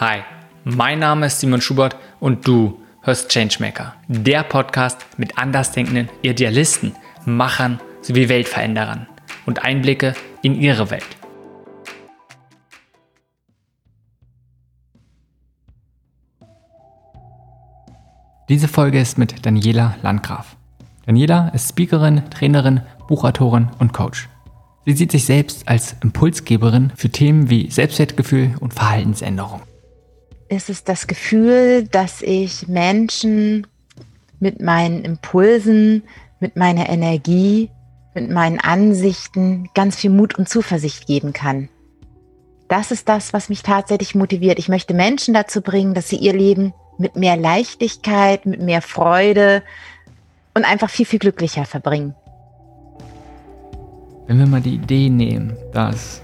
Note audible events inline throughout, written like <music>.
Hi, mein Name ist Simon Schubert und du hörst Changemaker, der Podcast mit andersdenkenden Idealisten, Machern sowie Weltveränderern und Einblicke in ihre Welt. Diese Folge ist mit Daniela Landgraf. Daniela ist Speakerin, Trainerin, Buchautorin und Coach. Sie sieht sich selbst als Impulsgeberin für Themen wie Selbstwertgefühl und Verhaltensänderung ist es das Gefühl, dass ich Menschen mit meinen Impulsen, mit meiner Energie, mit meinen Ansichten ganz viel Mut und Zuversicht geben kann. Das ist das, was mich tatsächlich motiviert. Ich möchte Menschen dazu bringen, dass sie ihr Leben mit mehr Leichtigkeit, mit mehr Freude und einfach viel, viel glücklicher verbringen. Wenn wir mal die Idee nehmen, dass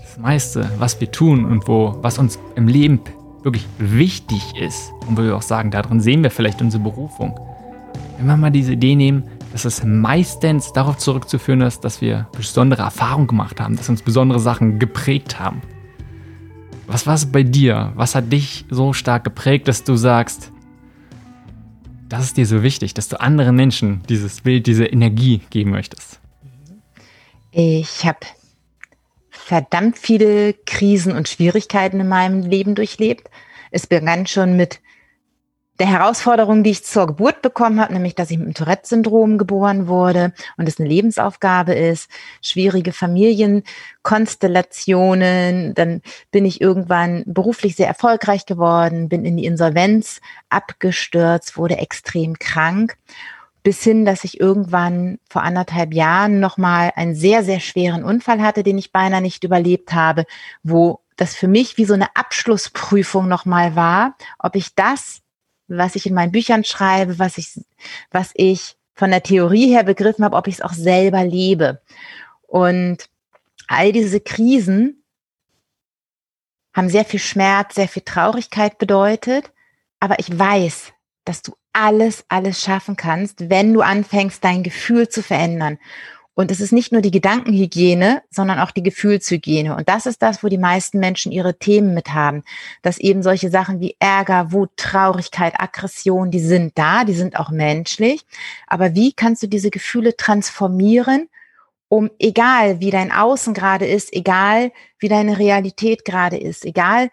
das meiste, was wir tun und wo, was uns im Leben wirklich wichtig ist und wo wir auch sagen, darin sehen wir vielleicht unsere Berufung. Wenn wir mal diese Idee nehmen, dass es meistens darauf zurückzuführen ist, dass wir besondere Erfahrungen gemacht haben, dass uns besondere Sachen geprägt haben. Was war es bei dir? Was hat dich so stark geprägt, dass du sagst, das ist dir so wichtig, dass du anderen Menschen dieses Bild, diese Energie geben möchtest? Ich habe verdammt viele Krisen und Schwierigkeiten in meinem Leben durchlebt. Es begann schon mit der Herausforderung, die ich zur Geburt bekommen habe, nämlich dass ich mit dem Tourette-Syndrom geboren wurde und es eine Lebensaufgabe ist, schwierige Familienkonstellationen. Dann bin ich irgendwann beruflich sehr erfolgreich geworden, bin in die Insolvenz abgestürzt, wurde extrem krank bis hin, dass ich irgendwann vor anderthalb Jahren nochmal einen sehr, sehr schweren Unfall hatte, den ich beinahe nicht überlebt habe, wo das für mich wie so eine Abschlussprüfung nochmal war, ob ich das, was ich in meinen Büchern schreibe, was ich, was ich von der Theorie her begriffen habe, ob ich es auch selber lebe. Und all diese Krisen haben sehr viel Schmerz, sehr viel Traurigkeit bedeutet, aber ich weiß, dass du alles, alles schaffen kannst, wenn du anfängst, dein Gefühl zu verändern. Und es ist nicht nur die Gedankenhygiene, sondern auch die Gefühlshygiene. Und das ist das, wo die meisten Menschen ihre Themen mit haben. Dass eben solche Sachen wie Ärger, Wut, Traurigkeit, Aggression, die sind da, die sind auch menschlich. Aber wie kannst du diese Gefühle transformieren, um egal wie dein Außen gerade ist, egal wie deine Realität gerade ist, egal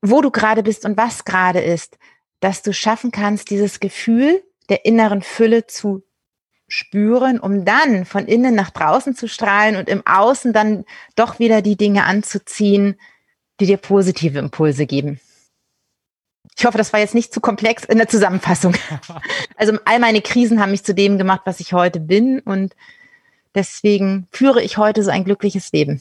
wo du gerade bist und was gerade ist, dass du schaffen kannst, dieses Gefühl der inneren Fülle zu spüren, um dann von innen nach draußen zu strahlen und im Außen dann doch wieder die Dinge anzuziehen, die dir positive Impulse geben. Ich hoffe, das war jetzt nicht zu komplex in der Zusammenfassung. <laughs> Also all meine Krisen haben mich zu dem gemacht, was ich heute bin und deswegen führe ich heute so ein glückliches Leben.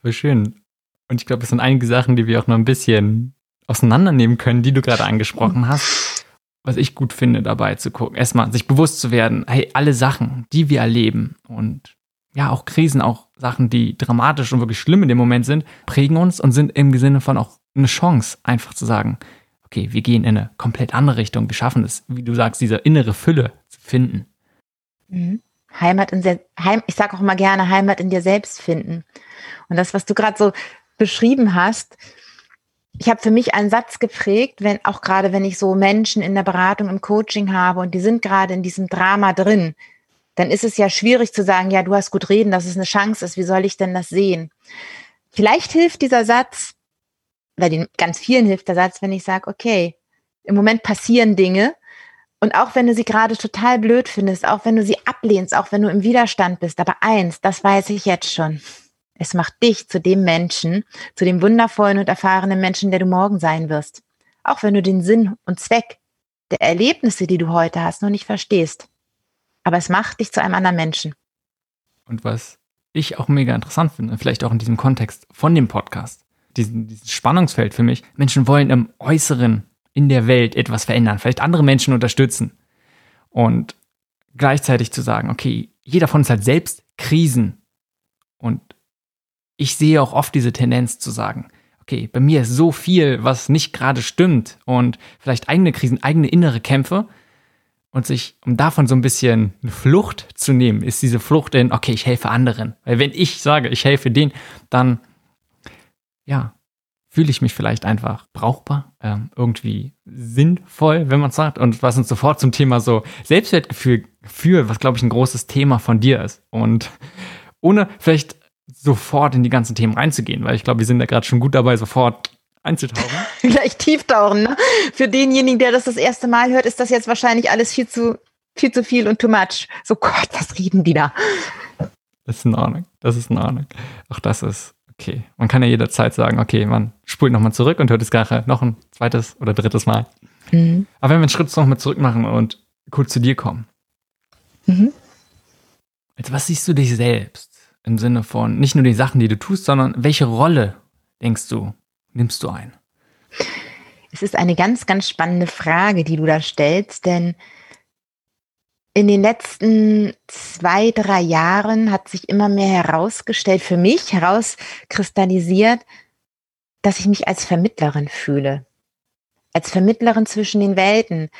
Voll schön. Und ich glaube, es sind einige Sachen, die wir auch noch ein bisschen auseinandernehmen können, die du gerade angesprochen hast. Was ich gut finde, dabei zu gucken. Erstmal sich bewusst zu werden, hey, alle Sachen, die wir erleben und ja, auch Krisen, auch Sachen, die dramatisch und wirklich schlimm in dem Moment sind, prägen uns und sind im Sinne von auch eine Chance, einfach zu sagen, okay, wir gehen in eine komplett andere Richtung. Wir schaffen es, wie du sagst, diese innere Fülle zu finden. Mhm. Heimat in sehr, Heim, ich sage auch immer gerne, Heimat in dir selbst finden. Und das, was du gerade so beschrieben hast, ich habe für mich einen Satz geprägt, wenn auch gerade wenn ich so Menschen in der Beratung im Coaching habe und die sind gerade in diesem Drama drin, dann ist es ja schwierig zu sagen, ja, du hast gut reden, dass es eine Chance ist, wie soll ich denn das sehen? Vielleicht hilft dieser Satz, weil den ganz vielen hilft der Satz, wenn ich sage, okay, im Moment passieren Dinge. Und auch wenn du sie gerade total blöd findest, auch wenn du sie ablehnst, auch wenn du im Widerstand bist, aber eins, das weiß ich jetzt schon es macht dich zu dem Menschen, zu dem wundervollen und erfahrenen Menschen, der du morgen sein wirst. Auch wenn du den Sinn und Zweck der Erlebnisse, die du heute hast, noch nicht verstehst. Aber es macht dich zu einem anderen Menschen. Und was ich auch mega interessant finde, vielleicht auch in diesem Kontext von dem Podcast, diesen, dieses Spannungsfeld für mich, Menschen wollen im Äußeren in der Welt etwas verändern, vielleicht andere Menschen unterstützen. Und gleichzeitig zu sagen, okay, jeder von uns hat selbst Krisen und ich sehe auch oft diese Tendenz zu sagen, okay, bei mir ist so viel, was nicht gerade stimmt und vielleicht eigene Krisen, eigene innere Kämpfe und sich, um davon so ein bisschen eine Flucht zu nehmen, ist diese Flucht in, okay, ich helfe anderen. Weil wenn ich sage, ich helfe denen, dann, ja, fühle ich mich vielleicht einfach brauchbar, ähm, irgendwie sinnvoll, wenn man sagt. Und was uns sofort zum Thema so Selbstwertgefühl führt, was glaube ich ein großes Thema von dir ist. Und ohne vielleicht sofort in die ganzen Themen reinzugehen, weil ich glaube, wir sind da gerade schon gut dabei, sofort einzutauchen. <laughs> Gleich tieftauchen, ne? Für denjenigen, der das das erste Mal hört, ist das jetzt wahrscheinlich alles viel zu, viel zu viel und too much. So Gott, was reden die da? Das ist in Ordnung. Das ist in Ordnung. Auch das ist okay. Man kann ja jederzeit sagen, okay, man spult nochmal zurück und hört es gerade noch ein zweites oder drittes Mal. Mhm. Aber wenn wir einen Schritt nochmal zurück machen und kurz zu dir kommen. Mhm. Also was siehst du dich selbst im Sinne von nicht nur die Sachen, die du tust, sondern welche Rolle denkst du, nimmst du ein? Es ist eine ganz, ganz spannende Frage, die du da stellst, denn in den letzten zwei, drei Jahren hat sich immer mehr herausgestellt, für mich herauskristallisiert, dass ich mich als Vermittlerin fühle. Als Vermittlerin zwischen den Welten.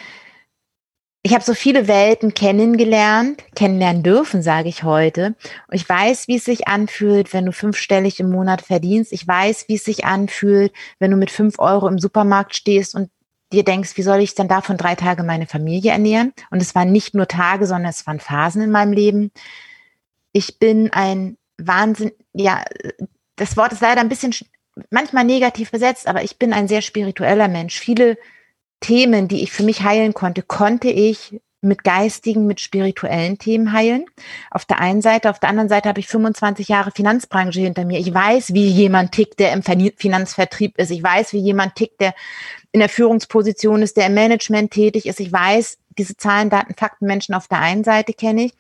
Ich habe so viele Welten kennengelernt, kennenlernen dürfen, sage ich heute. Und ich weiß, wie es sich anfühlt, wenn du fünfstellig im Monat verdienst. Ich weiß, wie es sich anfühlt, wenn du mit fünf Euro im Supermarkt stehst und dir denkst, wie soll ich dann davon drei Tage meine Familie ernähren? Und es waren nicht nur Tage, sondern es waren Phasen in meinem Leben. Ich bin ein Wahnsinn, ja, das Wort ist leider ein bisschen manchmal negativ besetzt, aber ich bin ein sehr spiritueller Mensch. Viele Themen, die ich für mich heilen konnte, konnte ich mit geistigen, mit spirituellen Themen heilen. Auf der einen Seite, auf der anderen Seite habe ich 25 Jahre Finanzbranche hinter mir. Ich weiß, wie jemand tickt, der im Finanzvertrieb ist. Ich weiß, wie jemand tickt, der in der Führungsposition ist, der im Management tätig ist. Ich weiß, diese Zahlen, Daten, Fakten, Menschen auf der einen Seite kenne ich.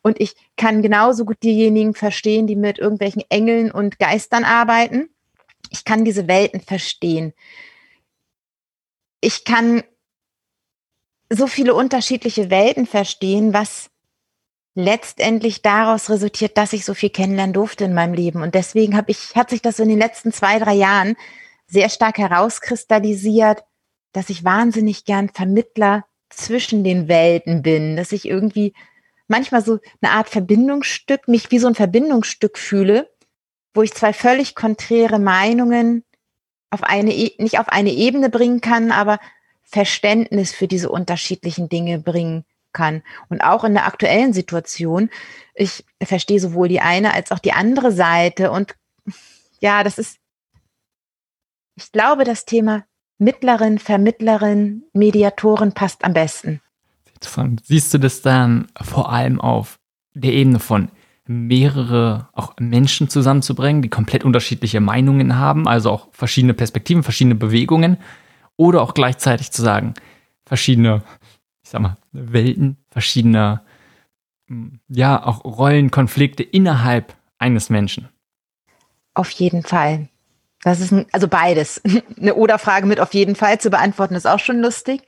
Und ich kann genauso gut diejenigen verstehen, die mit irgendwelchen Engeln und Geistern arbeiten. Ich kann diese Welten verstehen. Ich kann so viele unterschiedliche Welten verstehen, was letztendlich daraus resultiert, dass ich so viel kennenlernen durfte in meinem Leben. Und deswegen habe ich, hat sich das in den letzten zwei, drei Jahren sehr stark herauskristallisiert, dass ich wahnsinnig gern Vermittler zwischen den Welten bin, dass ich irgendwie manchmal so eine Art Verbindungsstück, mich wie so ein Verbindungsstück fühle, wo ich zwei völlig konträre Meinungen auf eine, e, nicht auf eine Ebene bringen kann, aber Verständnis für diese unterschiedlichen Dinge bringen kann. Und auch in der aktuellen Situation, ich verstehe sowohl die eine als auch die andere Seite. Und ja, das ist, ich glaube, das Thema Mittlerin, Vermittlerin, Mediatorin passt am besten. Siehst du das dann vor allem auf der Ebene von mehrere auch Menschen zusammenzubringen, die komplett unterschiedliche Meinungen haben, also auch verschiedene Perspektiven, verschiedene Bewegungen? oder auch gleichzeitig zu sagen, verschiedene, ich sag mal, Welten, verschiedene, hm, ja, auch Rollenkonflikte innerhalb eines Menschen. Auf jeden Fall. Das ist ein, also beides. <laughs> Eine Oder-Frage mit auf jeden Fall zu beantworten ist auch schon lustig.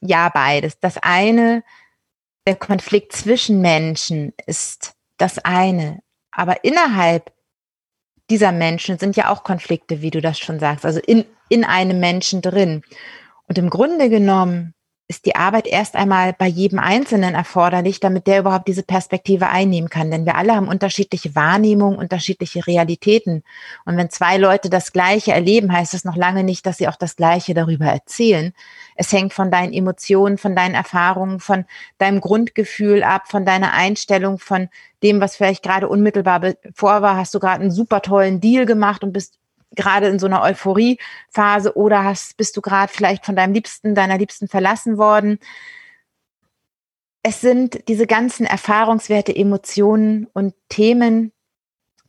Ja, beides. Das eine, der Konflikt zwischen Menschen ist das eine. Aber innerhalb dieser Menschen sind ja auch Konflikte, wie du das schon sagst, also in, in einem Menschen drin. Und im Grunde genommen ist die Arbeit erst einmal bei jedem Einzelnen erforderlich, damit der überhaupt diese Perspektive einnehmen kann. Denn wir alle haben unterschiedliche Wahrnehmungen, unterschiedliche Realitäten. Und wenn zwei Leute das Gleiche erleben, heißt das noch lange nicht, dass sie auch das Gleiche darüber erzählen. Es hängt von deinen Emotionen, von deinen Erfahrungen, von deinem Grundgefühl ab, von deiner Einstellung, von dem, was vielleicht gerade unmittelbar vor war. Hast du gerade einen super tollen Deal gemacht und bist gerade in so einer Euphoriephase oder hast, bist du gerade vielleicht von deinem Liebsten, deiner Liebsten verlassen worden. Es sind diese ganzen Erfahrungswerte, Emotionen und Themen,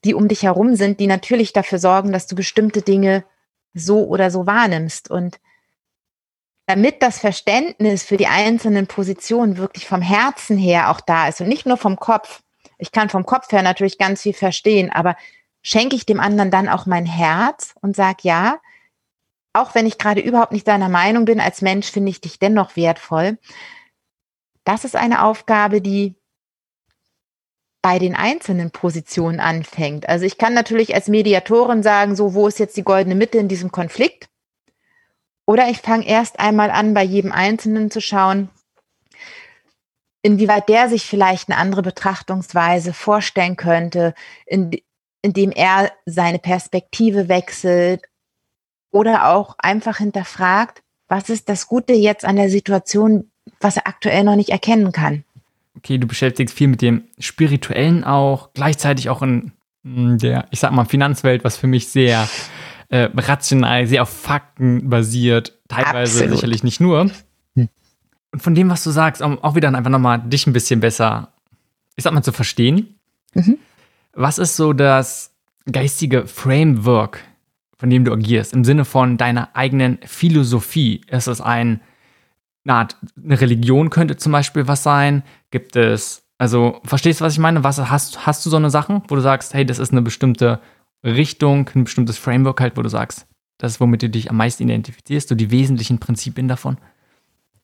die um dich herum sind, die natürlich dafür sorgen, dass du bestimmte Dinge so oder so wahrnimmst. Und damit das Verständnis für die einzelnen Positionen wirklich vom Herzen her auch da ist und nicht nur vom Kopf. Ich kann vom Kopf her natürlich ganz viel verstehen, aber schenke ich dem anderen dann auch mein Herz und sage, ja, auch wenn ich gerade überhaupt nicht deiner Meinung bin, als Mensch finde ich dich dennoch wertvoll. Das ist eine Aufgabe, die bei den einzelnen Positionen anfängt. Also ich kann natürlich als Mediatorin sagen, so, wo ist jetzt die goldene Mitte in diesem Konflikt? Oder ich fange erst einmal an, bei jedem Einzelnen zu schauen, inwieweit der sich vielleicht eine andere Betrachtungsweise vorstellen könnte, in, indem er seine Perspektive wechselt, oder auch einfach hinterfragt, was ist das Gute jetzt an der Situation, was er aktuell noch nicht erkennen kann. Okay, du beschäftigst viel mit dem Spirituellen auch, gleichzeitig auch in der, ich sag mal, Finanzwelt, was für mich sehr äh, rational, sehr auf Fakten basiert, teilweise Absolut. sicherlich nicht nur. Hm. Und von dem, was du sagst, um auch wieder einfach nochmal dich ein bisschen besser, ich sag mal, zu verstehen. Mhm. Was ist so das geistige Framework, von dem du agierst, im Sinne von deiner eigenen Philosophie? Ist es ein, eine Art, eine Religion könnte zum Beispiel was sein? Gibt es, also, verstehst du, was ich meine? Was, hast, hast du so eine Sachen, wo du sagst, hey, das ist eine bestimmte Richtung, ein bestimmtes Framework halt, wo du sagst, das ist, womit du dich am meisten identifizierst, so die wesentlichen Prinzipien davon?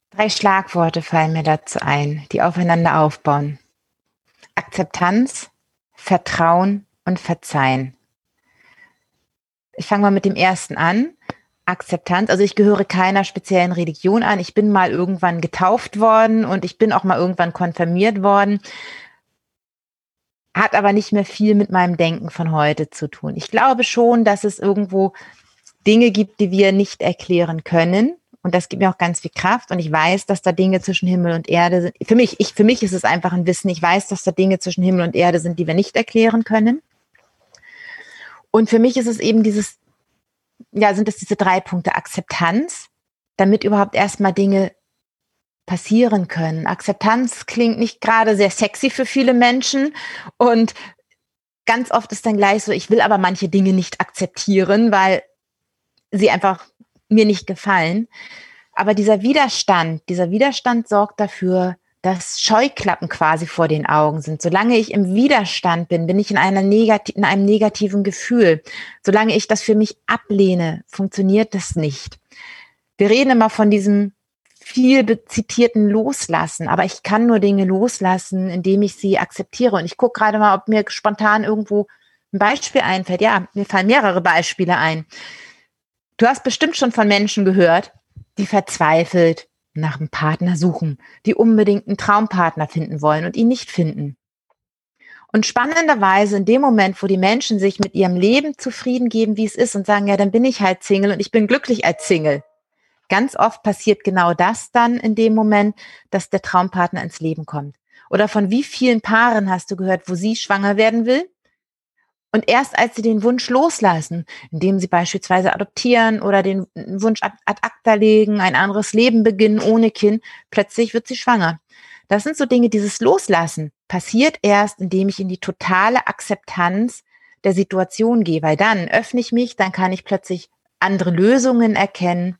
Drei Schlagworte fallen mir dazu ein, die aufeinander aufbauen. Akzeptanz, Vertrauen und Verzeihen. Ich fange mal mit dem ersten an. Akzeptanz. Also ich gehöre keiner speziellen Religion an. Ich bin mal irgendwann getauft worden und ich bin auch mal irgendwann konfirmiert worden. Hat aber nicht mehr viel mit meinem Denken von heute zu tun. Ich glaube schon, dass es irgendwo Dinge gibt, die wir nicht erklären können. Und das gibt mir auch ganz viel Kraft. Und ich weiß, dass da Dinge zwischen Himmel und Erde sind. Für mich, ich, für mich ist es einfach ein Wissen. Ich weiß, dass da Dinge zwischen Himmel und Erde sind, die wir nicht erklären können. Und für mich ist es eben dieses, ja, sind es diese drei Punkte Akzeptanz, damit überhaupt erstmal Dinge passieren können. Akzeptanz klingt nicht gerade sehr sexy für viele Menschen und ganz oft ist dann gleich so, ich will aber manche Dinge nicht akzeptieren, weil sie einfach mir nicht gefallen. Aber dieser Widerstand, dieser Widerstand sorgt dafür, dass Scheuklappen quasi vor den Augen sind. Solange ich im Widerstand bin, bin ich in, einer negati in einem negativen Gefühl. Solange ich das für mich ablehne, funktioniert das nicht. Wir reden immer von diesem viel zitierten Loslassen, aber ich kann nur Dinge loslassen, indem ich sie akzeptiere. Und ich gucke gerade mal, ob mir spontan irgendwo ein Beispiel einfällt. Ja, mir fallen mehrere Beispiele ein. Du hast bestimmt schon von Menschen gehört, die verzweifelt nach einem Partner suchen, die unbedingt einen Traumpartner finden wollen und ihn nicht finden. Und spannenderweise in dem Moment, wo die Menschen sich mit ihrem Leben zufrieden geben, wie es ist und sagen, ja, dann bin ich halt Single und ich bin glücklich als Single. Ganz oft passiert genau das dann in dem Moment, dass der Traumpartner ins Leben kommt. Oder von wie vielen Paaren hast du gehört, wo sie schwanger werden will und erst als sie den Wunsch loslassen, indem sie beispielsweise adoptieren oder den Wunsch ad, acta legen, ein anderes Leben beginnen ohne Kind, plötzlich wird sie schwanger. Das sind so Dinge, dieses Loslassen passiert erst, indem ich in die totale Akzeptanz der Situation gehe, weil dann öffne ich mich, dann kann ich plötzlich andere Lösungen erkennen.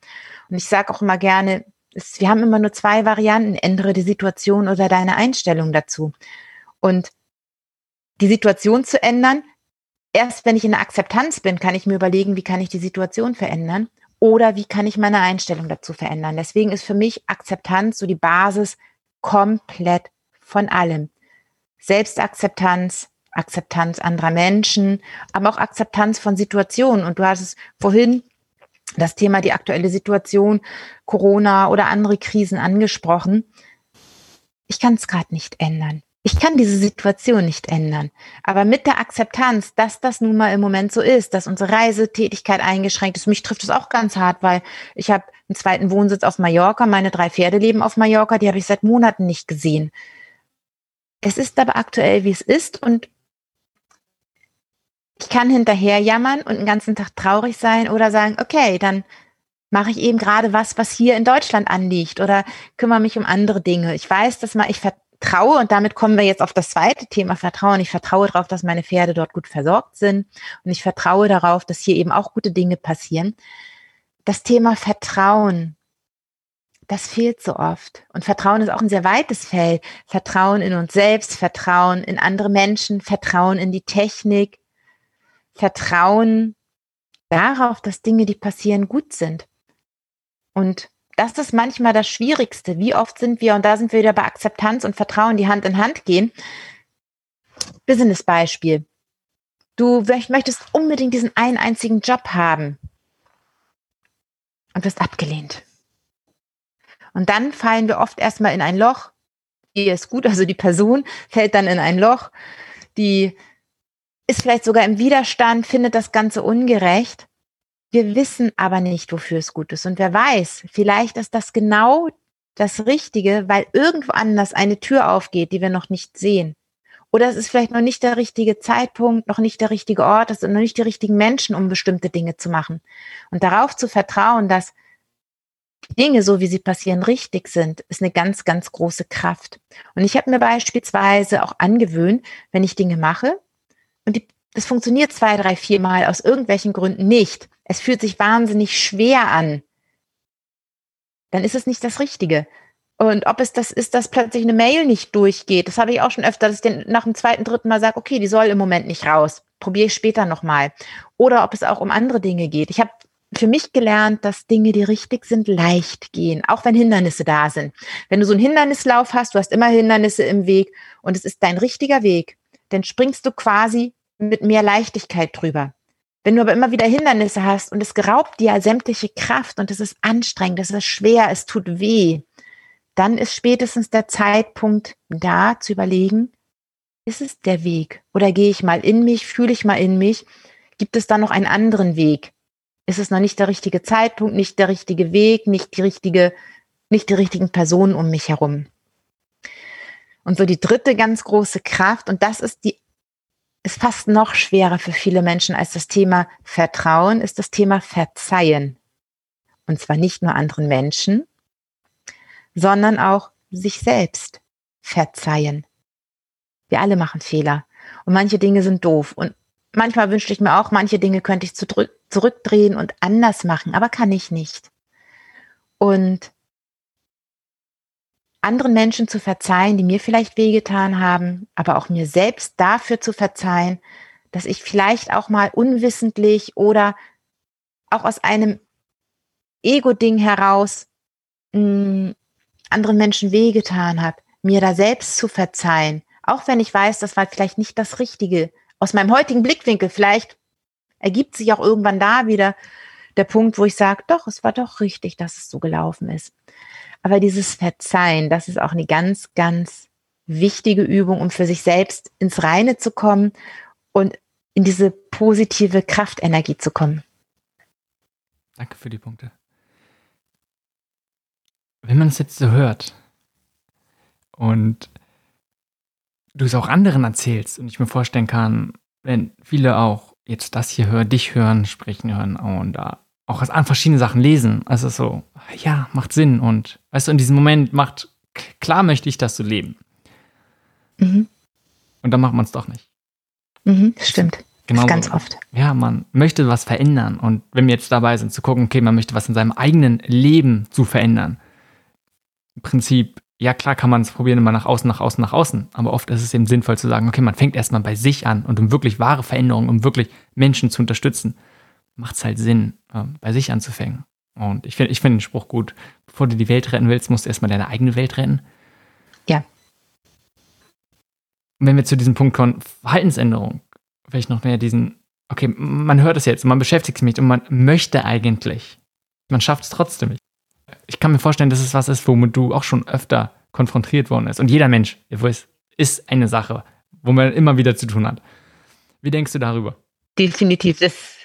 Und ich sage auch immer gerne, es, wir haben immer nur zwei Varianten, ändere die Situation oder deine Einstellung dazu. Und die Situation zu ändern erst wenn ich in der Akzeptanz bin, kann ich mir überlegen, wie kann ich die Situation verändern oder wie kann ich meine Einstellung dazu verändern. Deswegen ist für mich Akzeptanz so die Basis komplett von allem. Selbstakzeptanz, Akzeptanz anderer Menschen, aber auch Akzeptanz von Situationen. Und du hast es vorhin das Thema die aktuelle Situation, Corona oder andere Krisen angesprochen. Ich kann es gerade nicht ändern ich kann diese Situation nicht ändern. Aber mit der Akzeptanz, dass das nun mal im Moment so ist, dass unsere Reisetätigkeit eingeschränkt ist, mich trifft es auch ganz hart, weil ich habe einen zweiten Wohnsitz auf Mallorca, meine drei Pferde leben auf Mallorca, die habe ich seit Monaten nicht gesehen. Es ist aber aktuell, wie es ist und ich kann hinterher jammern und den ganzen Tag traurig sein oder sagen, okay, dann mache ich eben gerade was, was hier in Deutschland anliegt oder kümmere mich um andere Dinge. Ich weiß, dass mal ich traue, und damit kommen wir jetzt auf das zweite Thema Vertrauen. Ich vertraue darauf, dass meine Pferde dort gut versorgt sind. Und ich vertraue darauf, dass hier eben auch gute Dinge passieren. Das Thema Vertrauen, das fehlt so oft. Und Vertrauen ist auch ein sehr weites Feld. Vertrauen in uns selbst, Vertrauen in andere Menschen, Vertrauen in die Technik, Vertrauen darauf, dass Dinge, die passieren, gut sind. Und das ist manchmal das Schwierigste. Wie oft sind wir, und da sind wir wieder bei Akzeptanz und Vertrauen, die Hand in Hand gehen. Business-Beispiel. Du möchtest unbedingt diesen einen einzigen Job haben und wirst abgelehnt. Und dann fallen wir oft erstmal in ein Loch. Die ist gut, also die Person fällt dann in ein Loch. Die ist vielleicht sogar im Widerstand, findet das Ganze ungerecht. Wir wissen aber nicht, wofür es gut ist. Und wer weiß, vielleicht ist das genau das Richtige, weil irgendwo anders eine Tür aufgeht, die wir noch nicht sehen. Oder es ist vielleicht noch nicht der richtige Zeitpunkt, noch nicht der richtige Ort, es sind noch nicht die richtigen Menschen, um bestimmte Dinge zu machen. Und darauf zu vertrauen, dass Dinge, so wie sie passieren, richtig sind, ist eine ganz, ganz große Kraft. Und ich habe mir beispielsweise auch angewöhnt, wenn ich Dinge mache und die, das funktioniert zwei, drei, vier Mal aus irgendwelchen Gründen nicht. Es fühlt sich wahnsinnig schwer an. Dann ist es nicht das Richtige. Und ob es das ist, dass plötzlich eine Mail nicht durchgeht, das habe ich auch schon öfter, dass ich den nach dem zweiten, dritten Mal sage, okay, die soll im Moment nicht raus. Probiere ich später nochmal. Oder ob es auch um andere Dinge geht. Ich habe für mich gelernt, dass Dinge, die richtig sind, leicht gehen, auch wenn Hindernisse da sind. Wenn du so einen Hindernislauf hast, du hast immer Hindernisse im Weg und es ist dein richtiger Weg, dann springst du quasi mit mehr Leichtigkeit drüber. Wenn du aber immer wieder Hindernisse hast und es geraubt dir sämtliche Kraft und es ist anstrengend, es ist schwer, es tut weh, dann ist spätestens der Zeitpunkt da zu überlegen, ist es der Weg oder gehe ich mal in mich, fühle ich mal in mich, gibt es da noch einen anderen Weg? Ist es noch nicht der richtige Zeitpunkt, nicht der richtige Weg, nicht die richtige, nicht die richtigen Personen um mich herum? Und so die dritte ganz große Kraft, und das ist die, ist fast noch schwerer für viele Menschen als das Thema Vertrauen, ist das Thema Verzeihen. Und zwar nicht nur anderen Menschen, sondern auch sich selbst verzeihen. Wir alle machen Fehler und manche Dinge sind doof und manchmal wünschte ich mir auch, manche Dinge könnte ich zurückdrehen und anders machen, aber kann ich nicht. Und anderen Menschen zu verzeihen, die mir vielleicht wehgetan haben, aber auch mir selbst dafür zu verzeihen, dass ich vielleicht auch mal unwissentlich oder auch aus einem Ego-Ding heraus hm, anderen Menschen wehgetan habe, mir da selbst zu verzeihen, auch wenn ich weiß, das war vielleicht nicht das Richtige. Aus meinem heutigen Blickwinkel, vielleicht ergibt sich auch irgendwann da wieder der Punkt, wo ich sage, doch, es war doch richtig, dass es so gelaufen ist. Aber dieses Verzeihen, das ist auch eine ganz, ganz wichtige Übung, um für sich selbst ins Reine zu kommen und in diese positive Kraftenergie zu kommen. Danke für die Punkte wenn man es jetzt so hört und du es auch anderen erzählst und ich mir vorstellen kann, wenn viele auch jetzt das hier hören, dich hören, sprechen hören und da auch an verschiedene Sachen lesen, also so, ja, macht Sinn und weißt du, in diesem Moment macht, klar möchte ich das so leben. Mhm. Und dann macht man es doch nicht. Mhm, stimmt. Genau. Ganz oft. Ja, man möchte was verändern. Und wenn wir jetzt dabei sind, zu gucken, okay, man möchte was in seinem eigenen Leben zu verändern, Prinzip, ja klar kann man es probieren, immer nach außen, nach außen, nach außen, aber oft ist es eben sinnvoll zu sagen, okay, man fängt erstmal bei sich an und um wirklich wahre Veränderungen, um wirklich Menschen zu unterstützen, macht es halt Sinn, äh, bei sich anzufangen. Und ich finde ich find den Spruch gut, bevor du die Welt retten willst, musst du erstmal deine eigene Welt retten. Ja. Und wenn wir zu diesem Punkt kommen, Verhaltensänderung, vielleicht noch mehr diesen, okay, man hört es jetzt, man beschäftigt sich mit und man möchte eigentlich, man schafft es trotzdem nicht ich kann mir vorstellen, dass es was ist, womit du auch schon öfter konfrontiert worden bist. Und jeder Mensch, ihr wisst, ist eine Sache, wo man immer wieder zu tun hat. Wie denkst du darüber? Definitiv. Das,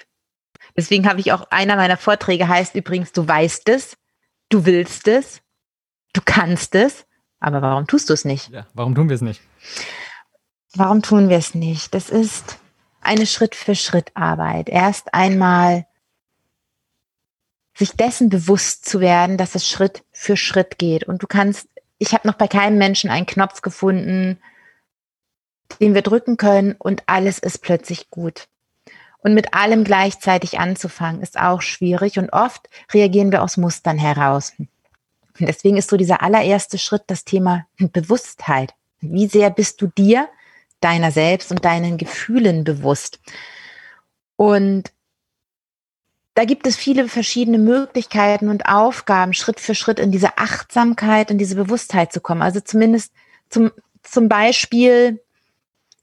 deswegen habe ich auch einer meiner Vorträge heißt übrigens, du weißt es, du willst es, du kannst es, aber warum tust du es nicht? Ja, warum tun wir es nicht? Warum tun wir es nicht? Das ist eine Schritt-für-Schritt-Arbeit. Erst einmal sich dessen bewusst zu werden, dass es Schritt für Schritt geht. Und du kannst, ich habe noch bei keinem Menschen einen Knopf gefunden, den wir drücken können und alles ist plötzlich gut. Und mit allem gleichzeitig anzufangen, ist auch schwierig und oft reagieren wir aus Mustern heraus. Und deswegen ist so dieser allererste Schritt das Thema Bewusstheit. Wie sehr bist du dir, deiner selbst und deinen Gefühlen bewusst? Und da gibt es viele verschiedene Möglichkeiten und Aufgaben, Schritt für Schritt in diese Achtsamkeit, in diese Bewusstheit zu kommen. Also zumindest zum, zum Beispiel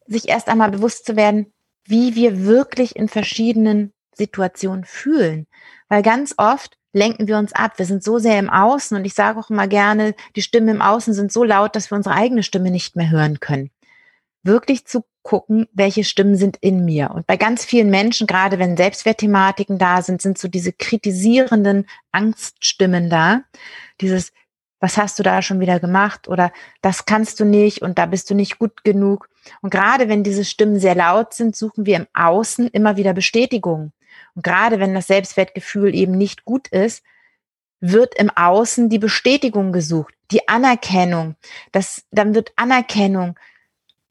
sich erst einmal bewusst zu werden, wie wir wirklich in verschiedenen Situationen fühlen. Weil ganz oft lenken wir uns ab. Wir sind so sehr im Außen und ich sage auch immer gerne, die Stimmen im Außen sind so laut, dass wir unsere eigene Stimme nicht mehr hören können. wirklich zu gucken, welche Stimmen sind in mir. Und bei ganz vielen Menschen, gerade wenn Selbstwertthematiken da sind, sind so diese kritisierenden Angststimmen da. Dieses, was hast du da schon wieder gemacht oder das kannst du nicht und da bist du nicht gut genug. Und gerade wenn diese Stimmen sehr laut sind, suchen wir im Außen immer wieder Bestätigung. Und gerade wenn das Selbstwertgefühl eben nicht gut ist, wird im Außen die Bestätigung gesucht, die Anerkennung. Das, dann wird Anerkennung,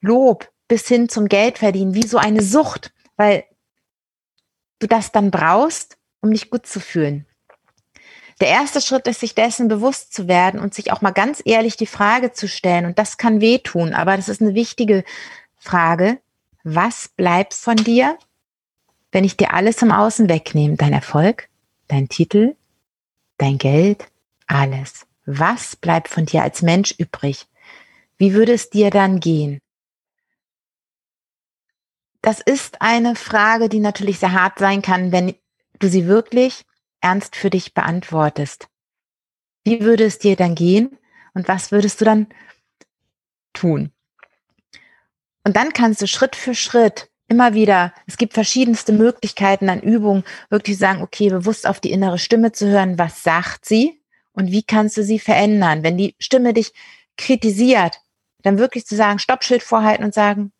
Lob bis hin zum Geldverdienen wie so eine Sucht, weil du das dann brauchst, um dich gut zu fühlen. Der erste Schritt ist, sich dessen bewusst zu werden und sich auch mal ganz ehrlich die Frage zu stellen. Und das kann wehtun, aber das ist eine wichtige Frage. Was bleibt von dir, wenn ich dir alles im Außen wegnehme? Dein Erfolg, dein Titel, dein Geld, alles. Was bleibt von dir als Mensch übrig? Wie würde es dir dann gehen? Das ist eine Frage, die natürlich sehr hart sein kann, wenn du sie wirklich ernst für dich beantwortest. Wie würde es dir dann gehen und was würdest du dann tun? Und dann kannst du Schritt für Schritt immer wieder, es gibt verschiedenste Möglichkeiten an Übungen, wirklich sagen, okay, bewusst auf die innere Stimme zu hören, was sagt sie und wie kannst du sie verändern? Wenn die Stimme dich kritisiert, dann wirklich zu sagen, Stoppschild vorhalten und sagen,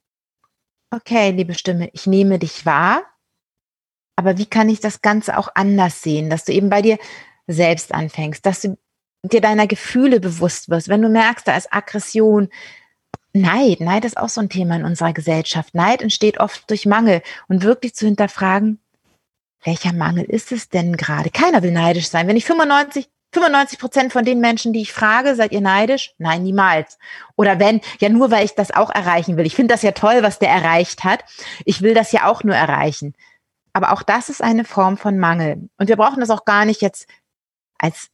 okay, liebe Stimme, ich nehme dich wahr, aber wie kann ich das Ganze auch anders sehen, dass du eben bei dir selbst anfängst, dass du dir deiner Gefühle bewusst wirst, wenn du merkst, da ist Aggression, Neid, Neid ist auch so ein Thema in unserer Gesellschaft. Neid entsteht oft durch Mangel und wirklich zu hinterfragen, welcher Mangel ist es denn gerade? Keiner will neidisch sein. Wenn ich 95, 95 Prozent von den Menschen, die ich frage, seid ihr neidisch? Nein, niemals. Oder wenn, ja nur, weil ich das auch erreichen will. Ich finde das ja toll, was der erreicht hat. Ich will das ja auch nur erreichen. Aber auch das ist eine Form von Mangel. Und wir brauchen das auch gar nicht jetzt als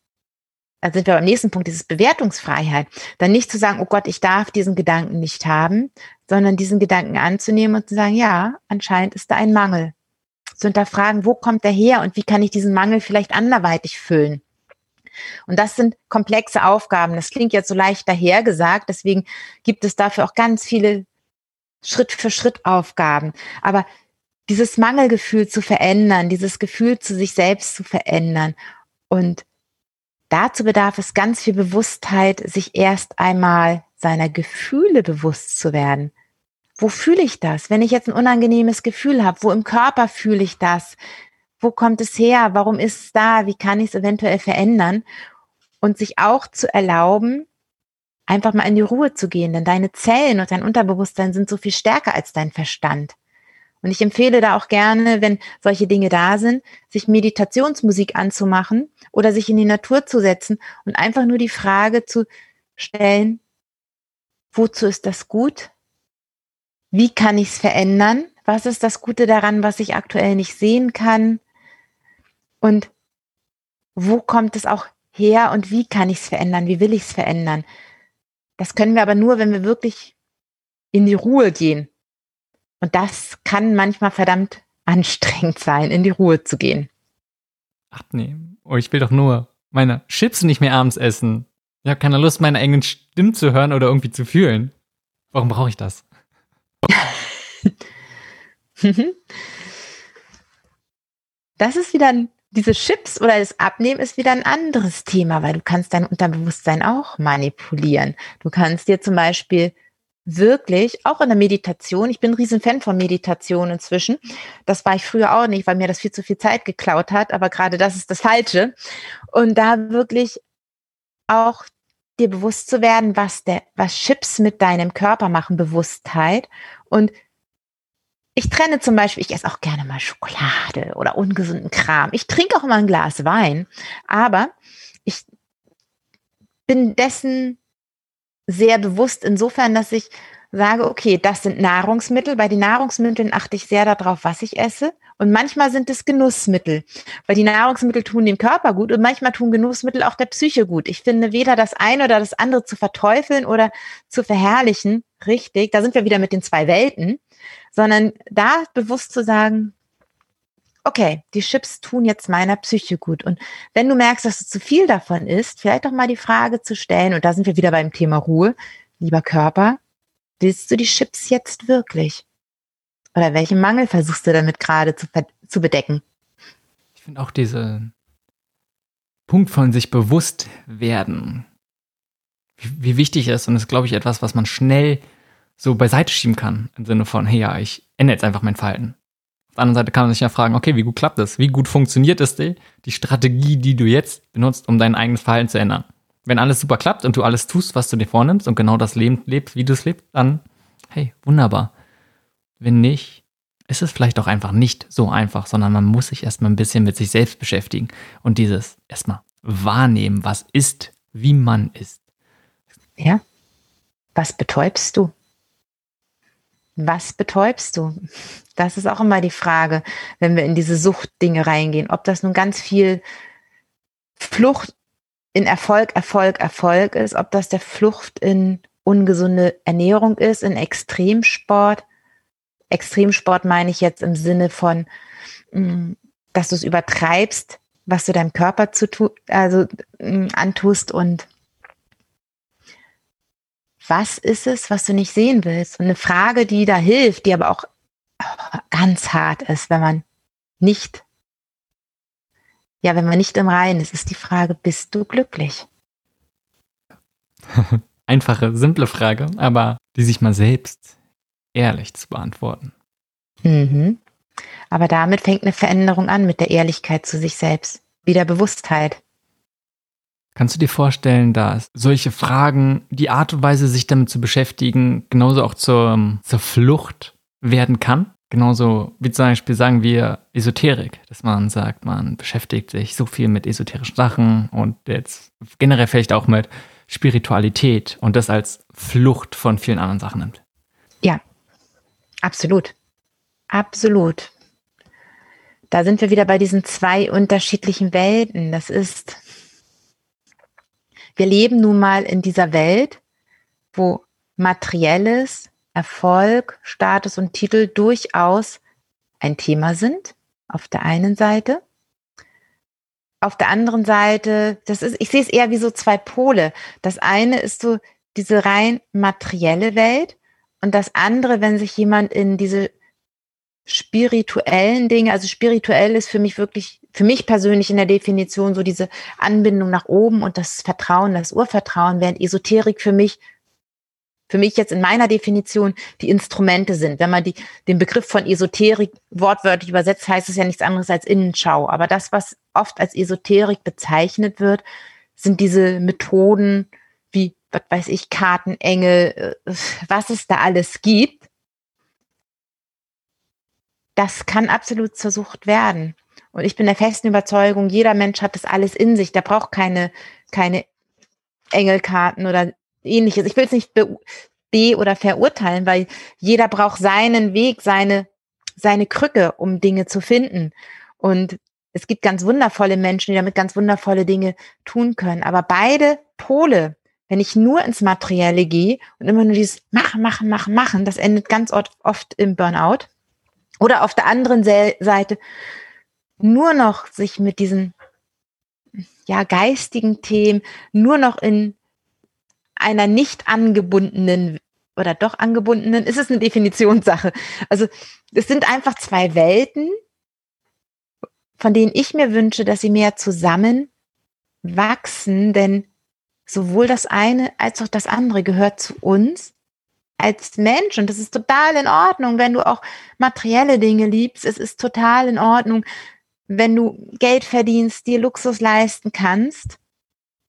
da sind wir beim nächsten Punkt, dieses Bewertungsfreiheit. Dann nicht zu sagen, oh Gott, ich darf diesen Gedanken nicht haben, sondern diesen Gedanken anzunehmen und zu sagen, ja, anscheinend ist da ein Mangel. Zu hinterfragen, wo kommt der her und wie kann ich diesen Mangel vielleicht anderweitig füllen? Und das sind komplexe Aufgaben. Das klingt jetzt so leicht dahergesagt. Deswegen gibt es dafür auch ganz viele Schritt für Schritt Aufgaben. Aber dieses Mangelgefühl zu verändern, dieses Gefühl zu sich selbst zu verändern und Dazu bedarf es ganz viel Bewusstheit, sich erst einmal seiner Gefühle bewusst zu werden. Wo fühle ich das? Wenn ich jetzt ein unangenehmes Gefühl habe, wo im Körper fühle ich das? Wo kommt es her? Warum ist es da? Wie kann ich es eventuell verändern? Und sich auch zu erlauben, einfach mal in die Ruhe zu gehen, denn deine Zellen und dein Unterbewusstsein sind so viel stärker als dein Verstand. Und ich empfehle da auch gerne, wenn solche Dinge da sind, sich Meditationsmusik anzumachen oder sich in die Natur zu setzen und einfach nur die Frage zu stellen, wozu ist das gut? Wie kann ich es verändern? Was ist das Gute daran, was ich aktuell nicht sehen kann? Und wo kommt es auch her und wie kann ich es verändern? Wie will ich es verändern? Das können wir aber nur, wenn wir wirklich in die Ruhe gehen und das kann manchmal verdammt anstrengend sein, in die Ruhe zu gehen. Abnehmen. Oh, ich will doch nur meine Chips nicht mehr abends essen. Ich habe keine Lust, meine eigenen Stimmen zu hören oder irgendwie zu fühlen. Warum brauche ich das? <laughs> das ist wieder ein, diese Chips oder das Abnehmen ist wieder ein anderes Thema, weil du kannst dein Unterbewusstsein auch manipulieren. Du kannst dir zum Beispiel wirklich, auch in der Meditation, ich bin ein Riesenfan von Meditation inzwischen. Das war ich früher auch nicht, weil mir das viel zu viel Zeit geklaut hat, aber gerade das ist das Falsche. Und da wirklich auch dir bewusst zu werden, was der, was Chips mit deinem Körper machen, Bewusstheit. Und ich trenne zum Beispiel, ich esse auch gerne mal Schokolade oder ungesunden Kram. Ich trinke auch immer ein Glas Wein, aber ich bin dessen sehr bewusst insofern, dass ich sage, okay, das sind Nahrungsmittel. Bei den Nahrungsmitteln achte ich sehr darauf, was ich esse. Und manchmal sind es Genussmittel, weil die Nahrungsmittel tun dem Körper gut und manchmal tun Genussmittel auch der Psyche gut. Ich finde weder das eine oder das andere zu verteufeln oder zu verherrlichen, richtig, da sind wir wieder mit den zwei Welten, sondern da bewusst zu sagen, okay, die Chips tun jetzt meiner Psyche gut. Und wenn du merkst, dass du zu viel davon isst, vielleicht doch mal die Frage zu stellen, und da sind wir wieder beim Thema Ruhe, lieber Körper, willst du die Chips jetzt wirklich? Oder welchen Mangel versuchst du damit gerade zu, zu bedecken? Ich finde auch diese Punkt von sich bewusst werden, wie, wie wichtig ist und das ist, glaube ich, etwas, was man schnell so beiseite schieben kann, im Sinne von, hey ja, ich ändere jetzt einfach mein Verhalten. Der anderen Seite kann man sich ja fragen, okay, wie gut klappt das? Wie gut funktioniert es dir, die Strategie, die du jetzt benutzt, um dein eigenes Verhalten zu ändern? Wenn alles super klappt und du alles tust, was du dir vornimmst und genau das Leben lebst, wie du es lebst, dann, hey, wunderbar. Wenn nicht, ist es vielleicht auch einfach nicht so einfach, sondern man muss sich erstmal ein bisschen mit sich selbst beschäftigen und dieses erstmal wahrnehmen, was ist, wie man ist. Ja. Was betäubst du? Was betäubst du? Das ist auch immer die Frage, wenn wir in diese Suchtdinge reingehen. Ob das nun ganz viel Flucht in Erfolg, Erfolg, Erfolg ist, ob das der Flucht in ungesunde Ernährung ist, in Extremsport. Extremsport meine ich jetzt im Sinne von, mm, dass du es übertreibst, was du deinem Körper zu tu also mm, antust und was ist es, was du nicht sehen willst? Und eine Frage, die da hilft, die aber auch ganz hart ist, wenn man nicht, ja, wenn man nicht im Reinen ist, ist die Frage, bist du glücklich? <laughs> Einfache, simple Frage, aber die sich mal selbst ehrlich zu beantworten. Mhm. Aber damit fängt eine Veränderung an mit der Ehrlichkeit zu sich selbst, wieder Bewusstheit. Kannst du dir vorstellen, dass solche Fragen, die Art und Weise, sich damit zu beschäftigen, genauso auch zur, zur Flucht werden kann? Genauso wie zum Beispiel sagen wir Esoterik, dass man sagt, man beschäftigt sich so viel mit esoterischen Sachen und jetzt generell vielleicht auch mit Spiritualität und das als Flucht von vielen anderen Sachen nimmt. Ja, absolut. Absolut. Da sind wir wieder bei diesen zwei unterschiedlichen Welten. Das ist wir leben nun mal in dieser Welt, wo materielles, Erfolg, Status und Titel durchaus ein Thema sind, auf der einen Seite. Auf der anderen Seite, das ist, ich sehe es eher wie so zwei Pole. Das eine ist so diese rein materielle Welt und das andere, wenn sich jemand in diese spirituellen Dinge, also spirituell ist für mich wirklich, für mich persönlich in der Definition so diese Anbindung nach oben und das Vertrauen, das Urvertrauen, während Esoterik für mich, für mich jetzt in meiner Definition die Instrumente sind. Wenn man die, den Begriff von Esoterik wortwörtlich übersetzt, heißt es ja nichts anderes als Innenschau. Aber das, was oft als Esoterik bezeichnet wird, sind diese Methoden wie, was weiß ich, Kartenengel, äh, was es da alles gibt, das kann absolut zur Sucht werden. Und ich bin der festen Überzeugung, jeder Mensch hat das alles in sich. Der braucht keine, keine Engelkarten oder ähnliches. Ich will es nicht be, be oder verurteilen, weil jeder braucht seinen Weg, seine, seine Krücke, um Dinge zu finden. Und es gibt ganz wundervolle Menschen, die damit ganz wundervolle Dinge tun können. Aber beide Pole, wenn ich nur ins Materielle gehe und immer nur dieses Machen, Machen, Machen, Machen, das endet ganz oft im Burnout. Oder auf der anderen Seite nur noch sich mit diesen ja, geistigen Themen nur noch in einer nicht angebundenen oder doch angebundenen, ist es eine Definitionssache. Also es sind einfach zwei Welten, von denen ich mir wünsche, dass sie mehr zusammen wachsen, denn sowohl das eine als auch das andere gehört zu uns als Mensch und das ist total in Ordnung, wenn du auch materielle Dinge liebst. Es ist total in Ordnung, wenn du Geld verdienst, dir Luxus leisten kannst,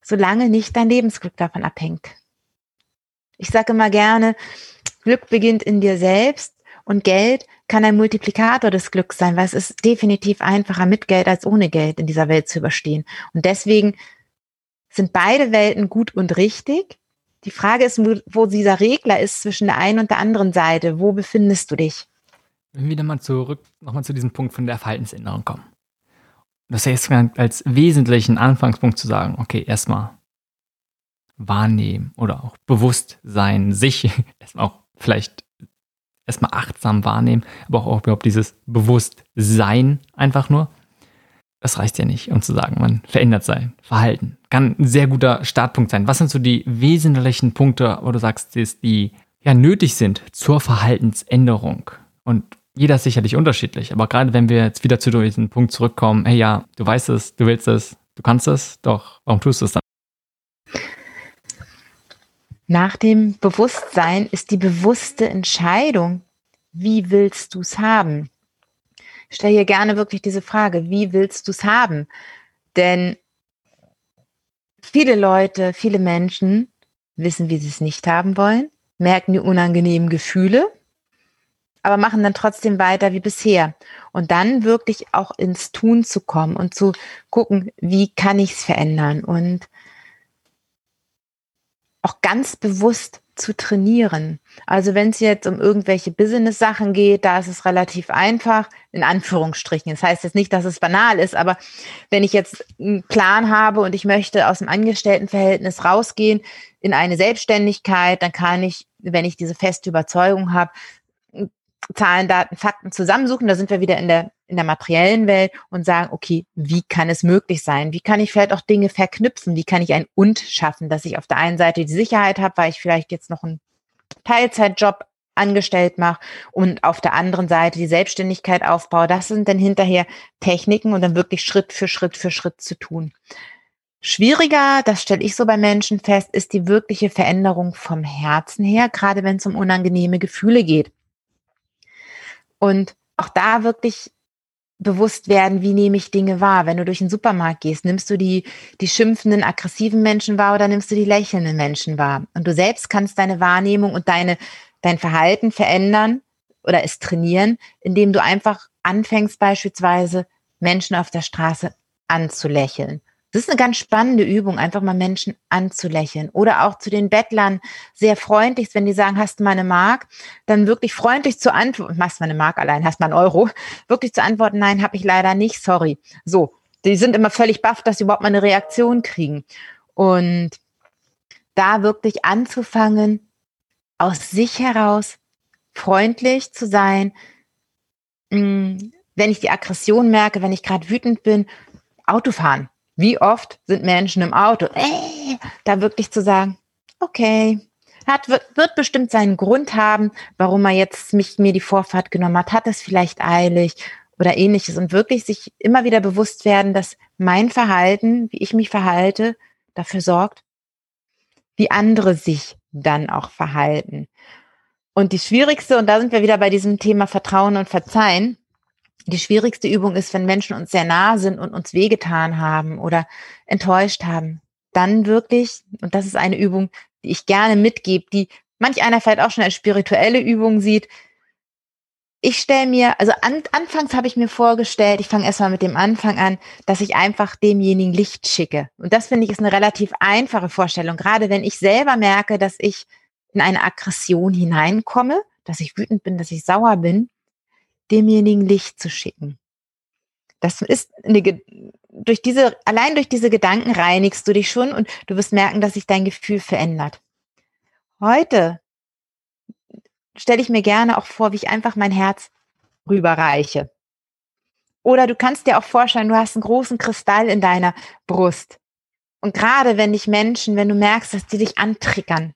solange nicht dein Lebensglück davon abhängt. Ich sage immer gerne, Glück beginnt in dir selbst und Geld kann ein Multiplikator des Glücks sein, weil es ist definitiv einfacher mit Geld als ohne Geld in dieser Welt zu überstehen. Und deswegen sind beide Welten gut und richtig. Die Frage ist, wo dieser Regler ist zwischen der einen und der anderen Seite. Wo befindest du dich? Wenn wir wieder mal zurück, nochmal zu diesem Punkt von der Verhaltensänderung kommen. Das heißt, als wesentlichen Anfangspunkt zu sagen, okay, erstmal wahrnehmen oder auch bewusst sein, <laughs> sich erstmal auch vielleicht erstmal achtsam wahrnehmen, aber auch überhaupt dieses Bewusstsein einfach nur das reicht ja nicht, um zu sagen, man verändert sein Verhalten. Kann ein sehr guter Startpunkt sein. Was sind so die wesentlichen Punkte, wo du sagst, die ja nötig sind zur Verhaltensänderung. Und jeder ist sicherlich unterschiedlich, aber gerade wenn wir jetzt wieder zu diesem Punkt zurückkommen, hey ja, du weißt es, du willst es, du kannst es, doch, warum tust du es dann? Nach dem Bewusstsein ist die bewusste Entscheidung, wie willst du es haben? Ich stelle hier gerne wirklich diese Frage, wie willst du es haben? Denn viele Leute, viele Menschen wissen, wie sie es nicht haben wollen, merken die unangenehmen Gefühle, aber machen dann trotzdem weiter wie bisher. Und dann wirklich auch ins Tun zu kommen und zu gucken, wie kann ich es verändern und auch ganz bewusst zu trainieren. Also wenn es jetzt um irgendwelche Business-Sachen geht, da ist es relativ einfach, in Anführungsstrichen. Das heißt jetzt nicht, dass es banal ist, aber wenn ich jetzt einen Plan habe und ich möchte aus dem Angestelltenverhältnis rausgehen in eine Selbstständigkeit, dann kann ich, wenn ich diese feste Überzeugung habe, Zahlen, Daten, Fakten zusammensuchen, da sind wir wieder in der, in der materiellen Welt und sagen, okay, wie kann es möglich sein? Wie kann ich vielleicht auch Dinge verknüpfen? Wie kann ich ein Und schaffen, dass ich auf der einen Seite die Sicherheit habe, weil ich vielleicht jetzt noch einen Teilzeitjob angestellt mache und auf der anderen Seite die Selbstständigkeit aufbaue. Das sind dann hinterher Techniken und dann wirklich Schritt für Schritt für Schritt zu tun. Schwieriger, das stelle ich so bei Menschen fest, ist die wirkliche Veränderung vom Herzen her, gerade wenn es um unangenehme Gefühle geht. Und auch da wirklich bewusst werden, wie nehme ich Dinge wahr. Wenn du durch den Supermarkt gehst, nimmst du die, die schimpfenden, aggressiven Menschen wahr oder nimmst du die lächelnden Menschen wahr? Und du selbst kannst deine Wahrnehmung und deine, dein Verhalten verändern oder es trainieren, indem du einfach anfängst, beispielsweise Menschen auf der Straße anzulächeln das ist eine ganz spannende Übung, einfach mal Menschen anzulächeln oder auch zu den Bettlern sehr freundlich, wenn die sagen, hast du mal eine Mark, dann wirklich freundlich zu antworten, machst du mal Mark allein, hast du mal Euro, wirklich zu antworten, nein, habe ich leider nicht, sorry. So, die sind immer völlig baff, dass sie überhaupt mal eine Reaktion kriegen. Und da wirklich anzufangen, aus sich heraus freundlich zu sein, mm, wenn ich die Aggression merke, wenn ich gerade wütend bin, Autofahren wie oft sind Menschen im Auto? Äh, da wirklich zu sagen, okay, hat, wird, wird bestimmt seinen Grund haben, warum er jetzt mich, mir die Vorfahrt genommen hat. Hat es vielleicht eilig oder ähnliches und wirklich sich immer wieder bewusst werden, dass mein Verhalten, wie ich mich verhalte, dafür sorgt, wie andere sich dann auch verhalten. Und die schwierigste, und da sind wir wieder bei diesem Thema Vertrauen und Verzeihen, die schwierigste Übung ist, wenn Menschen uns sehr nah sind und uns wehgetan haben oder enttäuscht haben. Dann wirklich, und das ist eine Übung, die ich gerne mitgebe, die manch einer vielleicht auch schon als spirituelle Übung sieht. Ich stelle mir, also an, anfangs habe ich mir vorgestellt, ich fange erstmal mit dem Anfang an, dass ich einfach demjenigen Licht schicke. Und das finde ich ist eine relativ einfache Vorstellung, gerade wenn ich selber merke, dass ich in eine Aggression hineinkomme, dass ich wütend bin, dass ich sauer bin, demjenigen Licht zu schicken. Das ist eine, durch diese, allein durch diese Gedanken reinigst du dich schon und du wirst merken, dass sich dein Gefühl verändert. Heute stelle ich mir gerne auch vor, wie ich einfach mein Herz rüberreiche. Oder du kannst dir auch vorstellen, du hast einen großen Kristall in deiner Brust. Und gerade wenn dich Menschen, wenn du merkst, dass die dich antriggern,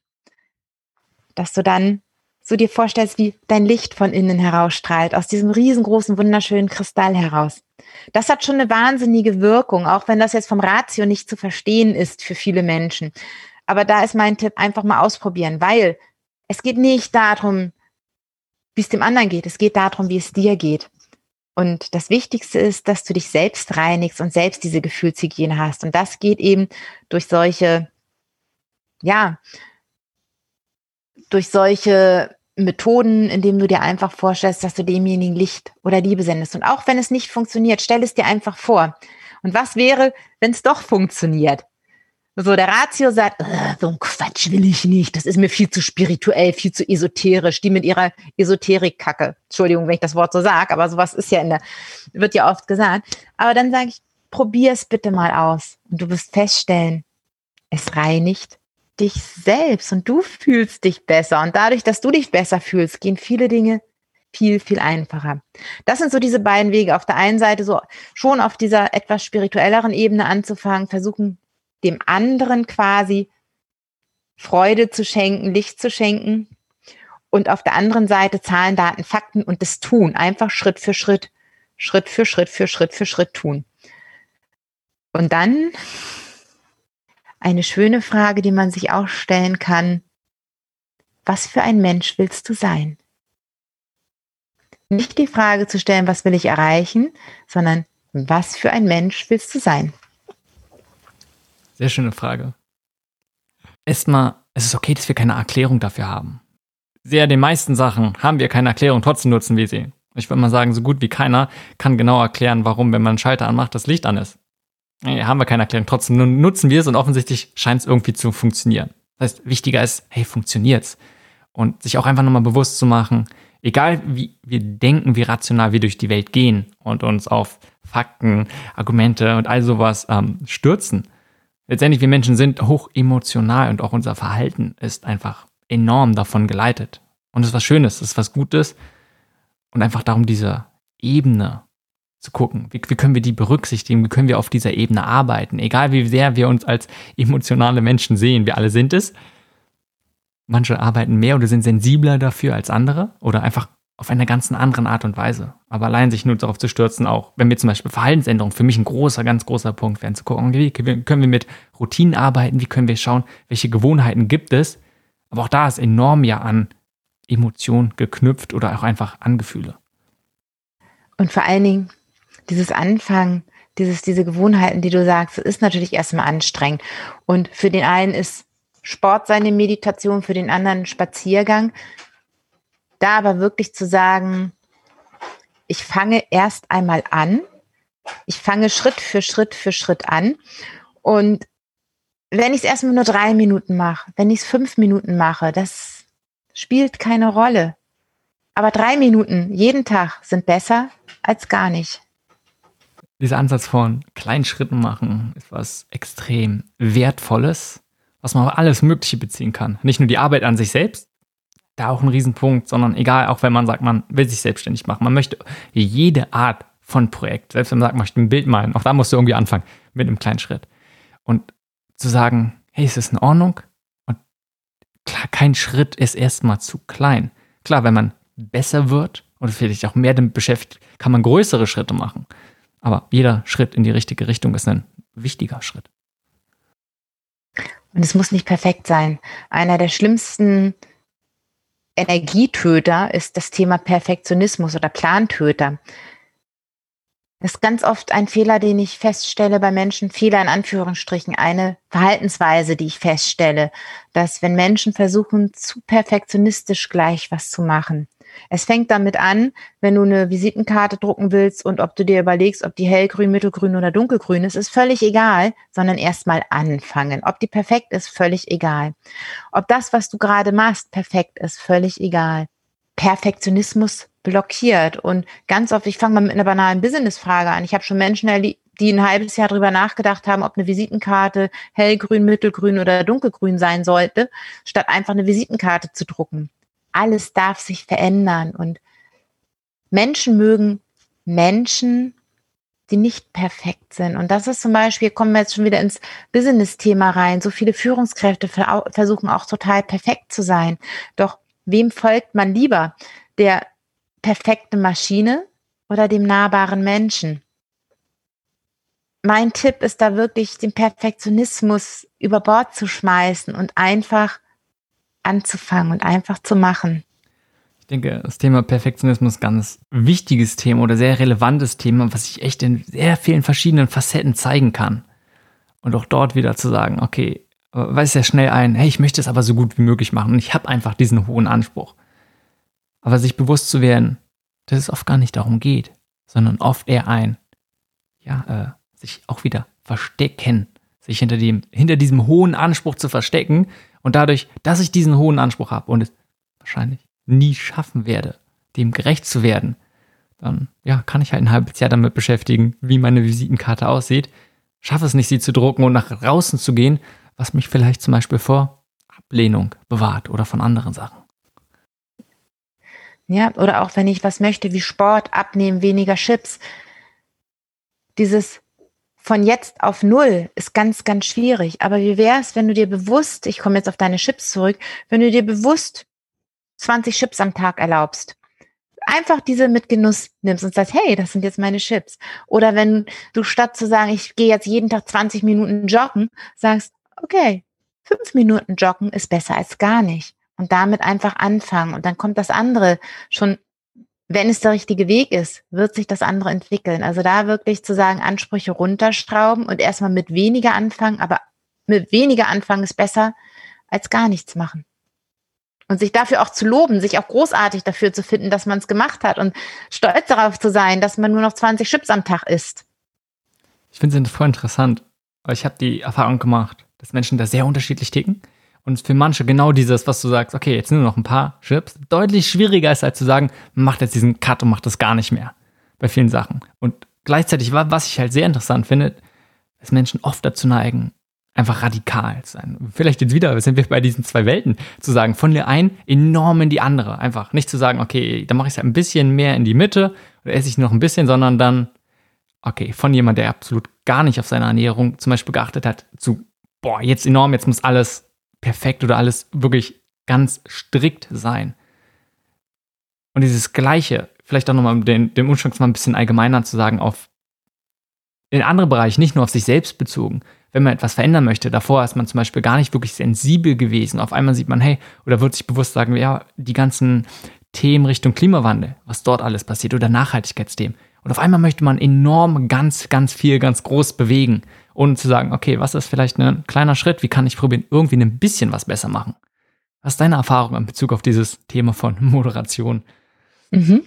dass du dann so dir vorstellst, wie dein Licht von innen herausstrahlt, aus diesem riesengroßen, wunderschönen Kristall heraus. Das hat schon eine wahnsinnige Wirkung, auch wenn das jetzt vom Ratio nicht zu verstehen ist für viele Menschen. Aber da ist mein Tipp, einfach mal ausprobieren, weil es geht nicht darum, wie es dem anderen geht. Es geht darum, wie es dir geht. Und das Wichtigste ist, dass du dich selbst reinigst und selbst diese Gefühlshygiene hast. Und das geht eben durch solche, ja, durch solche Methoden, indem du dir einfach vorstellst, dass du demjenigen Licht oder Liebe sendest. Und auch wenn es nicht funktioniert, stell es dir einfach vor. Und was wäre, wenn es doch funktioniert? So, der Ratio sagt, so ein Quatsch will ich nicht. Das ist mir viel zu spirituell, viel zu esoterisch. Die mit ihrer Esoterik-Kacke. Entschuldigung, wenn ich das Wort so sage, aber sowas ist ja in der, wird ja oft gesagt. Aber dann sage ich, probier es bitte mal aus. Und du wirst feststellen, es reinigt dich selbst und du fühlst dich besser. Und dadurch, dass du dich besser fühlst, gehen viele Dinge viel, viel einfacher. Das sind so diese beiden Wege. Auf der einen Seite so schon auf dieser etwas spirituelleren Ebene anzufangen, versuchen, dem anderen quasi Freude zu schenken, Licht zu schenken. und auf der anderen Seite Zahlen, Daten, Fakten und das Tun. Einfach Schritt für Schritt, Schritt für Schritt für Schritt für Schritt tun. Und dann eine schöne Frage, die man sich auch stellen kann. Was für ein Mensch willst du sein? Nicht die Frage zu stellen, was will ich erreichen, sondern was für ein Mensch willst du sein? Sehr schöne Frage. Erstmal, es ist okay, dass wir keine Erklärung dafür haben. Sehr den meisten Sachen haben wir keine Erklärung, trotzdem nutzen wir sie. Ich würde mal sagen, so gut wie keiner kann genau erklären, warum, wenn man einen Schalter anmacht, das Licht an ist. Nee, haben wir keine Erklärung. Trotzdem nutzen wir es und offensichtlich scheint es irgendwie zu funktionieren. Das heißt, wichtiger ist, hey, funktioniert's? Und sich auch einfach nochmal bewusst zu machen, egal wie wir denken, wie rational wir durch die Welt gehen und uns auf Fakten, Argumente und all sowas ähm, stürzen. Letztendlich, wir Menschen sind hoch emotional und auch unser Verhalten ist einfach enorm davon geleitet. Und es ist was Schönes, es ist was Gutes. Und einfach darum, diese Ebene zu gucken. Wie, wie, können wir die berücksichtigen? Wie können wir auf dieser Ebene arbeiten? Egal wie sehr wir uns als emotionale Menschen sehen, wir alle sind es. Manche arbeiten mehr oder sind sensibler dafür als andere oder einfach auf einer ganz anderen Art und Weise. Aber allein sich nur darauf zu stürzen, auch wenn wir zum Beispiel Verhaltensänderungen, für mich ein großer, ganz großer Punkt werden, zu gucken, wie können wir mit Routinen arbeiten, wie können wir schauen, welche Gewohnheiten gibt es. Aber auch da ist enorm ja an Emotionen geknüpft oder auch einfach an Gefühle. Und vor allen Dingen dieses Anfangen, dieses, diese Gewohnheiten, die du sagst, ist natürlich erstmal anstrengend. Und für den einen ist Sport seine Meditation, für den anderen Spaziergang. Da aber wirklich zu sagen, ich fange erst einmal an. Ich fange Schritt für Schritt für Schritt an. Und wenn ich es erstmal nur drei Minuten mache, wenn ich es fünf Minuten mache, das spielt keine Rolle. Aber drei Minuten jeden Tag sind besser als gar nicht dieser Ansatz von kleinen Schritten machen ist was extrem Wertvolles, was man auf alles Mögliche beziehen kann. Nicht nur die Arbeit an sich selbst, da auch ein Riesenpunkt, sondern egal, auch wenn man sagt, man will sich selbstständig machen, man möchte jede Art von Projekt, selbst wenn man sagt, man möchte ein Bild malen, auch da musst du irgendwie anfangen mit einem kleinen Schritt. Und zu sagen, hey, ist das in Ordnung? Und klar, kein Schritt ist erstmal zu klein. Klar, wenn man besser wird oder vielleicht auch mehr damit beschäftigt, kann man größere Schritte machen. Aber jeder Schritt in die richtige Richtung ist ein wichtiger Schritt. Und es muss nicht perfekt sein. Einer der schlimmsten Energietöter ist das Thema Perfektionismus oder Plantöter. Das ist ganz oft ein Fehler, den ich feststelle bei Menschen, Fehler in Anführungsstrichen, eine Verhaltensweise, die ich feststelle, dass wenn Menschen versuchen, zu perfektionistisch gleich was zu machen, es fängt damit an, wenn du eine Visitenkarte drucken willst und ob du dir überlegst, ob die hellgrün, mittelgrün oder dunkelgrün ist, ist völlig egal, sondern erstmal anfangen. Ob die perfekt ist, völlig egal. Ob das, was du gerade machst, perfekt ist, völlig egal. Perfektionismus blockiert und ganz oft, ich fange mal mit einer banalen Business-Frage an. Ich habe schon Menschen erlebt, die ein halbes Jahr drüber nachgedacht haben, ob eine Visitenkarte hellgrün, mittelgrün oder dunkelgrün sein sollte, statt einfach eine Visitenkarte zu drucken alles darf sich verändern und Menschen mögen Menschen, die nicht perfekt sind. Und das ist zum Beispiel, kommen wir jetzt schon wieder ins Business-Thema rein. So viele Führungskräfte versuchen auch total perfekt zu sein. Doch wem folgt man lieber? Der perfekte Maschine oder dem nahbaren Menschen? Mein Tipp ist da wirklich, den Perfektionismus über Bord zu schmeißen und einfach anzufangen und einfach zu machen. Ich denke, das Thema Perfektionismus ist ein ganz wichtiges Thema oder sehr relevantes Thema, was sich echt in sehr vielen verschiedenen Facetten zeigen kann. Und auch dort wieder zu sagen, okay, weiß ja schnell ein, hey, ich möchte es aber so gut wie möglich machen und ich habe einfach diesen hohen Anspruch. Aber sich bewusst zu werden, dass es oft gar nicht darum geht, sondern oft eher ein, ja, äh, sich auch wieder verstecken, sich hinter dem, hinter diesem hohen Anspruch zu verstecken und dadurch, dass ich diesen hohen Anspruch habe und es wahrscheinlich nie schaffen werde, dem gerecht zu werden, dann ja, kann ich halt ein halbes Jahr damit beschäftigen, wie meine Visitenkarte aussieht. Schaffe es nicht, sie zu drucken und nach draußen zu gehen, was mich vielleicht zum Beispiel vor Ablehnung bewahrt oder von anderen Sachen. Ja, oder auch wenn ich was möchte wie Sport, abnehmen, weniger Chips. Dieses von jetzt auf null ist ganz, ganz schwierig. Aber wie wäre es, wenn du dir bewusst, ich komme jetzt auf deine Chips zurück, wenn du dir bewusst 20 Chips am Tag erlaubst, einfach diese mit Genuss nimmst und sagst, hey, das sind jetzt meine Chips. Oder wenn du statt zu sagen, ich gehe jetzt jeden Tag 20 Minuten joggen, sagst, okay, fünf Minuten joggen ist besser als gar nicht. Und damit einfach anfangen. Und dann kommt das andere schon, wenn es der richtige Weg ist, wird sich das andere entwickeln. Also da wirklich zu sagen, Ansprüche runterschrauben und erstmal mit weniger anfangen, aber mit weniger anfangen ist besser als gar nichts machen. Und sich dafür auch zu loben, sich auch großartig dafür zu finden, dass man es gemacht hat und stolz darauf zu sein, dass man nur noch 20 Chips am Tag isst. Ich finde es voll interessant, weil ich habe die Erfahrung gemacht, dass Menschen da sehr unterschiedlich ticken. Und für manche genau dieses, was du sagst, okay, jetzt nur noch ein paar Chips, deutlich schwieriger ist, als zu sagen, macht jetzt diesen Cut und macht das gar nicht mehr. Bei vielen Sachen. Und gleichzeitig, was ich halt sehr interessant finde, dass Menschen oft dazu neigen, einfach radikal sein. Vielleicht jetzt wieder sind wir bei diesen zwei Welten, zu sagen, von der einen enorm in die andere. Einfach nicht zu sagen, okay, dann mache ich es halt ein bisschen mehr in die Mitte oder esse ich noch ein bisschen, sondern dann, okay, von jemand, der absolut gar nicht auf seine Ernährung zum Beispiel geachtet hat, zu, boah, jetzt enorm, jetzt muss alles perfekt oder alles wirklich ganz strikt sein. Und dieses Gleiche, vielleicht auch nochmal den, den Umschwung mal ein bisschen allgemeiner zu sagen, auf in andere Bereiche, nicht nur auf sich selbst bezogen, wenn man etwas verändern möchte. Davor ist man zum Beispiel gar nicht wirklich sensibel gewesen. Auf einmal sieht man, hey, oder wird sich bewusst sagen, ja, die ganzen Themen Richtung Klimawandel, was dort alles passiert, oder Nachhaltigkeitsthemen. Und auf einmal möchte man enorm ganz, ganz viel, ganz groß bewegen, ohne zu sagen, okay, was ist vielleicht ein kleiner Schritt, wie kann ich probieren, irgendwie ein bisschen was besser machen? Was ist deine Erfahrung in Bezug auf dieses Thema von <laughs> Moderation? Mhm.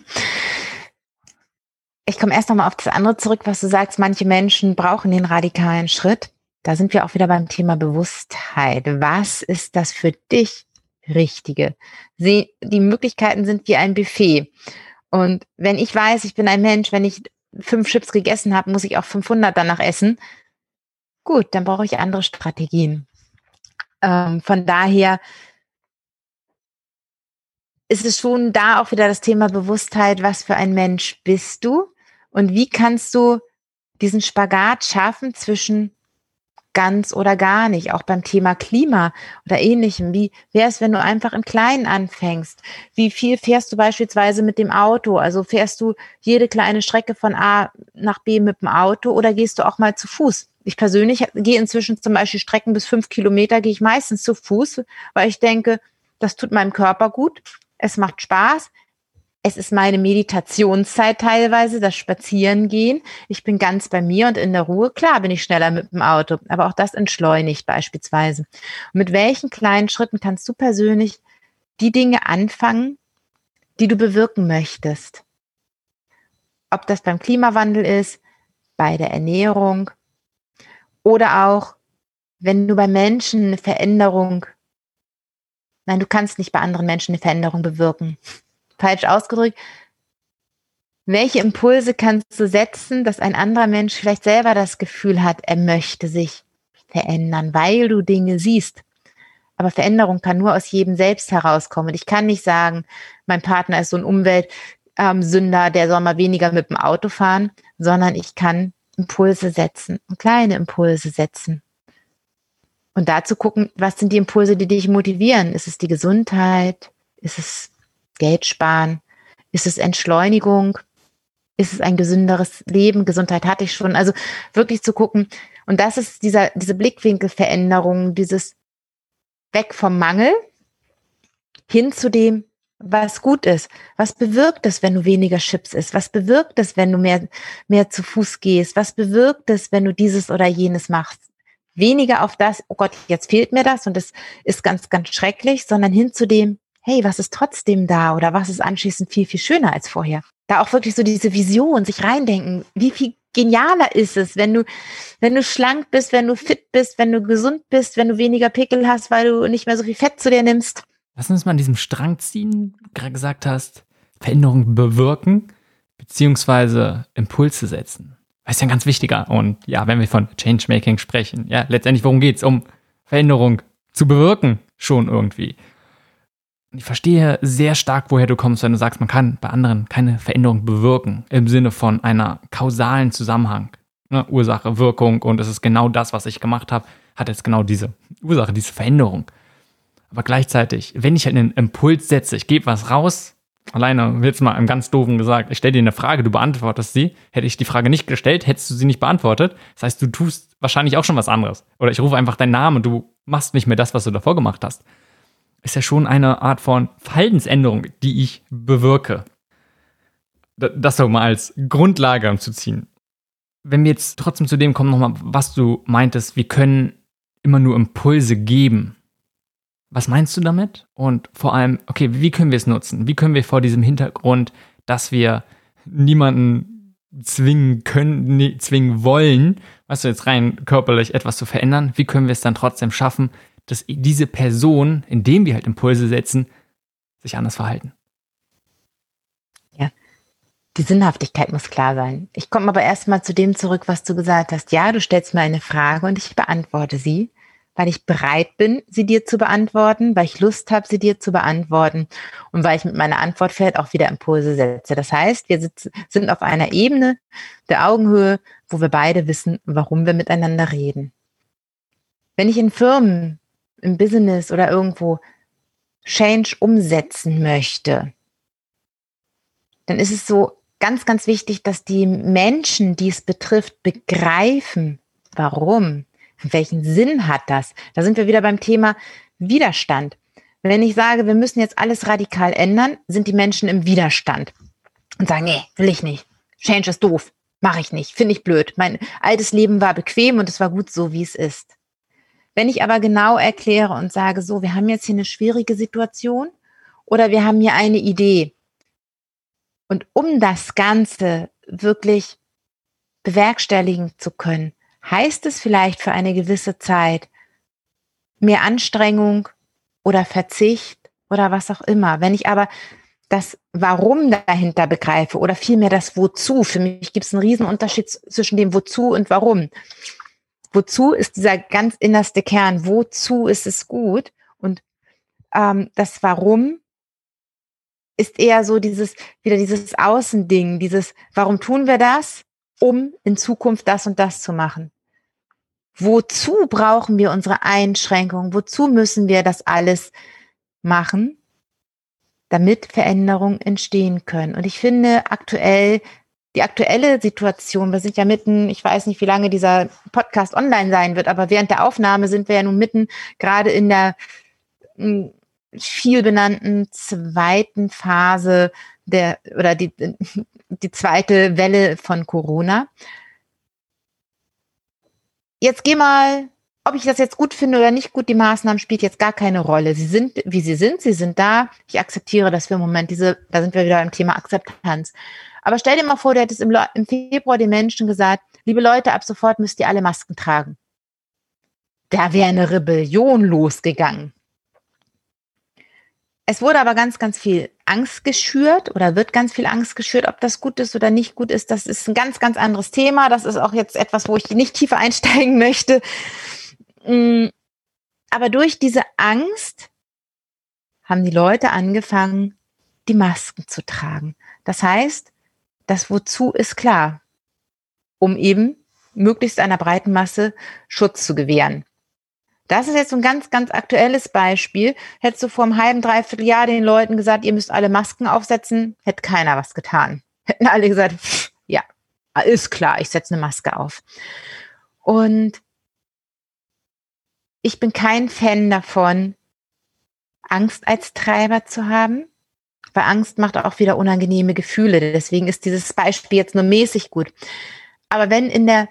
Ich komme erst nochmal auf das andere zurück, was du sagst, manche Menschen brauchen den radikalen Schritt. Da sind wir auch wieder beim Thema Bewusstheit. Was ist das für dich Richtige? Sie, die Möglichkeiten sind wie ein Buffet. Und wenn ich weiß, ich bin ein Mensch, wenn ich fünf Chips gegessen habe, muss ich auch 500 danach essen. Gut, dann brauche ich andere Strategien. Ähm, von daher ist es schon da auch wieder das Thema Bewusstheit, was für ein Mensch bist du und wie kannst du diesen Spagat schaffen zwischen ganz oder gar nicht, auch beim Thema Klima oder ähnlichem. Wie wäre es, wenn du einfach im Kleinen anfängst? Wie viel fährst du beispielsweise mit dem Auto? Also fährst du jede kleine Strecke von A nach B mit dem Auto oder gehst du auch mal zu Fuß? Ich persönlich gehe inzwischen zum Beispiel Strecken bis fünf Kilometer, gehe ich meistens zu Fuß, weil ich denke, das tut meinem Körper gut. Es macht Spaß es ist meine Meditationszeit teilweise, das Spazierengehen. Ich bin ganz bei mir und in der Ruhe. Klar bin ich schneller mit dem Auto, aber auch das entschleunigt beispielsweise. Und mit welchen kleinen Schritten kannst du persönlich die Dinge anfangen, die du bewirken möchtest? Ob das beim Klimawandel ist, bei der Ernährung oder auch, wenn du bei Menschen eine Veränderung, nein, du kannst nicht bei anderen Menschen eine Veränderung bewirken <laughs> falsch ausgedrückt, welche Impulse kannst du setzen, dass ein anderer Mensch vielleicht selber das Gefühl hat, er möchte sich verändern, weil du Dinge siehst. Aber Veränderung kann nur aus jedem selbst herauskommen. Und ich kann nicht sagen, mein Partner ist so ein Umweltsünder, der soll mal weniger mit dem Auto fahren, sondern ich kann Impulse setzen, kleine Impulse setzen. Und dazu gucken, was sind die Impulse, die dich motivieren? Ist es die Gesundheit? Ist es Geld sparen? Ist es Entschleunigung? Ist es ein gesünderes Leben? Gesundheit hatte ich schon. Also wirklich zu gucken. Und das ist dieser, diese Blickwinkelveränderung, dieses weg vom Mangel hin zu dem, was gut ist. Was bewirkt es, wenn du weniger Chips isst? Was bewirkt es, wenn du mehr, mehr zu Fuß gehst? Was bewirkt es, wenn du dieses oder jenes machst? Weniger auf das, oh Gott, jetzt fehlt mir das und das ist ganz, ganz schrecklich, sondern hin zu dem, hey, was ist trotzdem da oder was ist anschließend viel, viel schöner als vorher? Da auch wirklich so diese Vision, sich reindenken, wie viel genialer ist es, wenn du, wenn du schlank bist, wenn du fit bist, wenn du gesund bist, wenn du weniger Pickel hast, weil du nicht mehr so viel Fett zu dir nimmst. Lass uns mal an diesem Strang ziehen, gerade gesagt hast, Veränderungen bewirken, beziehungsweise Impulse setzen. Das ist ja ein ganz wichtiger. Und ja, wenn wir von Changemaking sprechen, ja, letztendlich, worum geht's? Um Veränderung zu bewirken, schon irgendwie ich verstehe sehr stark, woher du kommst, wenn du sagst, man kann bei anderen keine Veränderung bewirken im Sinne von einer kausalen Zusammenhang. Ne? Ursache, Wirkung und es ist genau das, was ich gemacht habe, hat jetzt genau diese Ursache, diese Veränderung. Aber gleichzeitig, wenn ich halt einen Impuls setze, ich gebe was raus, alleine jetzt mal im ganz doofen gesagt, ich stelle dir eine Frage, du beantwortest sie. Hätte ich die Frage nicht gestellt, hättest du sie nicht beantwortet. Das heißt, du tust wahrscheinlich auch schon was anderes. Oder ich rufe einfach deinen Namen und du machst nicht mehr das, was du davor gemacht hast. Ist ja schon eine Art von Verhaltensänderung, die ich bewirke. Das so mal als Grundlage zu ziehen. Wenn wir jetzt trotzdem zu dem kommen, nochmal, was du meintest, wir können immer nur Impulse geben. Was meinst du damit? Und vor allem, okay, wie können wir es nutzen? Wie können wir vor diesem Hintergrund, dass wir niemanden zwingen können, nee, zwingen wollen, weißt du, jetzt rein körperlich etwas zu verändern, wie können wir es dann trotzdem schaffen, dass diese Person, indem wir halt Impulse setzen, sich anders verhalten? Ja, die Sinnhaftigkeit muss klar sein. Ich komme aber erstmal zu dem zurück, was du gesagt hast. Ja, du stellst mir eine Frage und ich beantworte sie weil ich bereit bin, sie dir zu beantworten, weil ich Lust habe, sie dir zu beantworten und weil ich mit meiner Antwort vielleicht auch wieder Impulse setze. Das heißt, wir sind auf einer Ebene der Augenhöhe, wo wir beide wissen, warum wir miteinander reden. Wenn ich in Firmen, im Business oder irgendwo Change umsetzen möchte, dann ist es so ganz, ganz wichtig, dass die Menschen, die es betrifft, begreifen, warum welchen Sinn hat das? Da sind wir wieder beim Thema Widerstand. Wenn ich sage, wir müssen jetzt alles radikal ändern, sind die Menschen im Widerstand und sagen, nee, will ich nicht. Change ist doof. Mache ich nicht. Finde ich blöd. Mein altes Leben war bequem und es war gut so, wie es ist. Wenn ich aber genau erkläre und sage, so, wir haben jetzt hier eine schwierige Situation oder wir haben hier eine Idee. Und um das Ganze wirklich bewerkstelligen zu können, heißt es vielleicht für eine gewisse Zeit mehr Anstrengung oder Verzicht oder was auch immer. Wenn ich aber das Warum dahinter begreife oder vielmehr das Wozu, für mich gibt es einen riesen Unterschied zwischen dem Wozu und Warum. Wozu ist dieser ganz innerste Kern? Wozu ist es gut? Und ähm, das Warum ist eher so dieses, wieder dieses Außending, dieses, warum tun wir das? Um in Zukunft das und das zu machen. Wozu brauchen wir unsere Einschränkungen? Wozu müssen wir das alles machen, damit Veränderungen entstehen können? Und ich finde aktuell, die aktuelle Situation, wir sind ja mitten, ich weiß nicht, wie lange dieser Podcast online sein wird, aber während der Aufnahme sind wir ja nun mitten gerade in der hm, viel benannten zweiten Phase der oder die, die zweite Welle von Corona jetzt geh mal, ob ich das jetzt gut finde oder nicht gut, die Maßnahmen spielt jetzt gar keine Rolle. Sie sind, wie sie sind, sie sind da. Ich akzeptiere das für im Moment, diese, da sind wir wieder beim Thema Akzeptanz. Aber stell dir mal vor, du hättest im, im Februar den Menschen gesagt, liebe Leute, ab sofort müsst ihr alle Masken tragen. Da wäre eine Rebellion losgegangen. Es wurde aber ganz, ganz viel Angst geschürt oder wird ganz viel Angst geschürt, ob das gut ist oder nicht gut ist. Das ist ein ganz, ganz anderes Thema. Das ist auch jetzt etwas, wo ich nicht tiefer <laughs> einsteigen möchte. Mm, aber durch diese Angst haben die Leute angefangen, die Masken zu tragen. Das heißt, das Wozu ist klar, um eben möglichst einer breiten Masse Schutz zu gewähren. Das ist jetzt ein ganz, ganz aktuelles Beispiel. Hättest du vor einem halben, dreiviertel Jahr den Leuten gesagt, ihr müsst alle Masken aufsetzen, hätte keiner was getan. Hätten alle gesagt, pff, ja, ist klar, ich setze eine Maske auf. Und ich bin kein Fan davon, Angst als Treiber zu haben, weil Angst macht auch wieder unangenehme Gefühle. Deswegen ist dieses Beispiel jetzt nur mäßig gut. Aber wenn in der,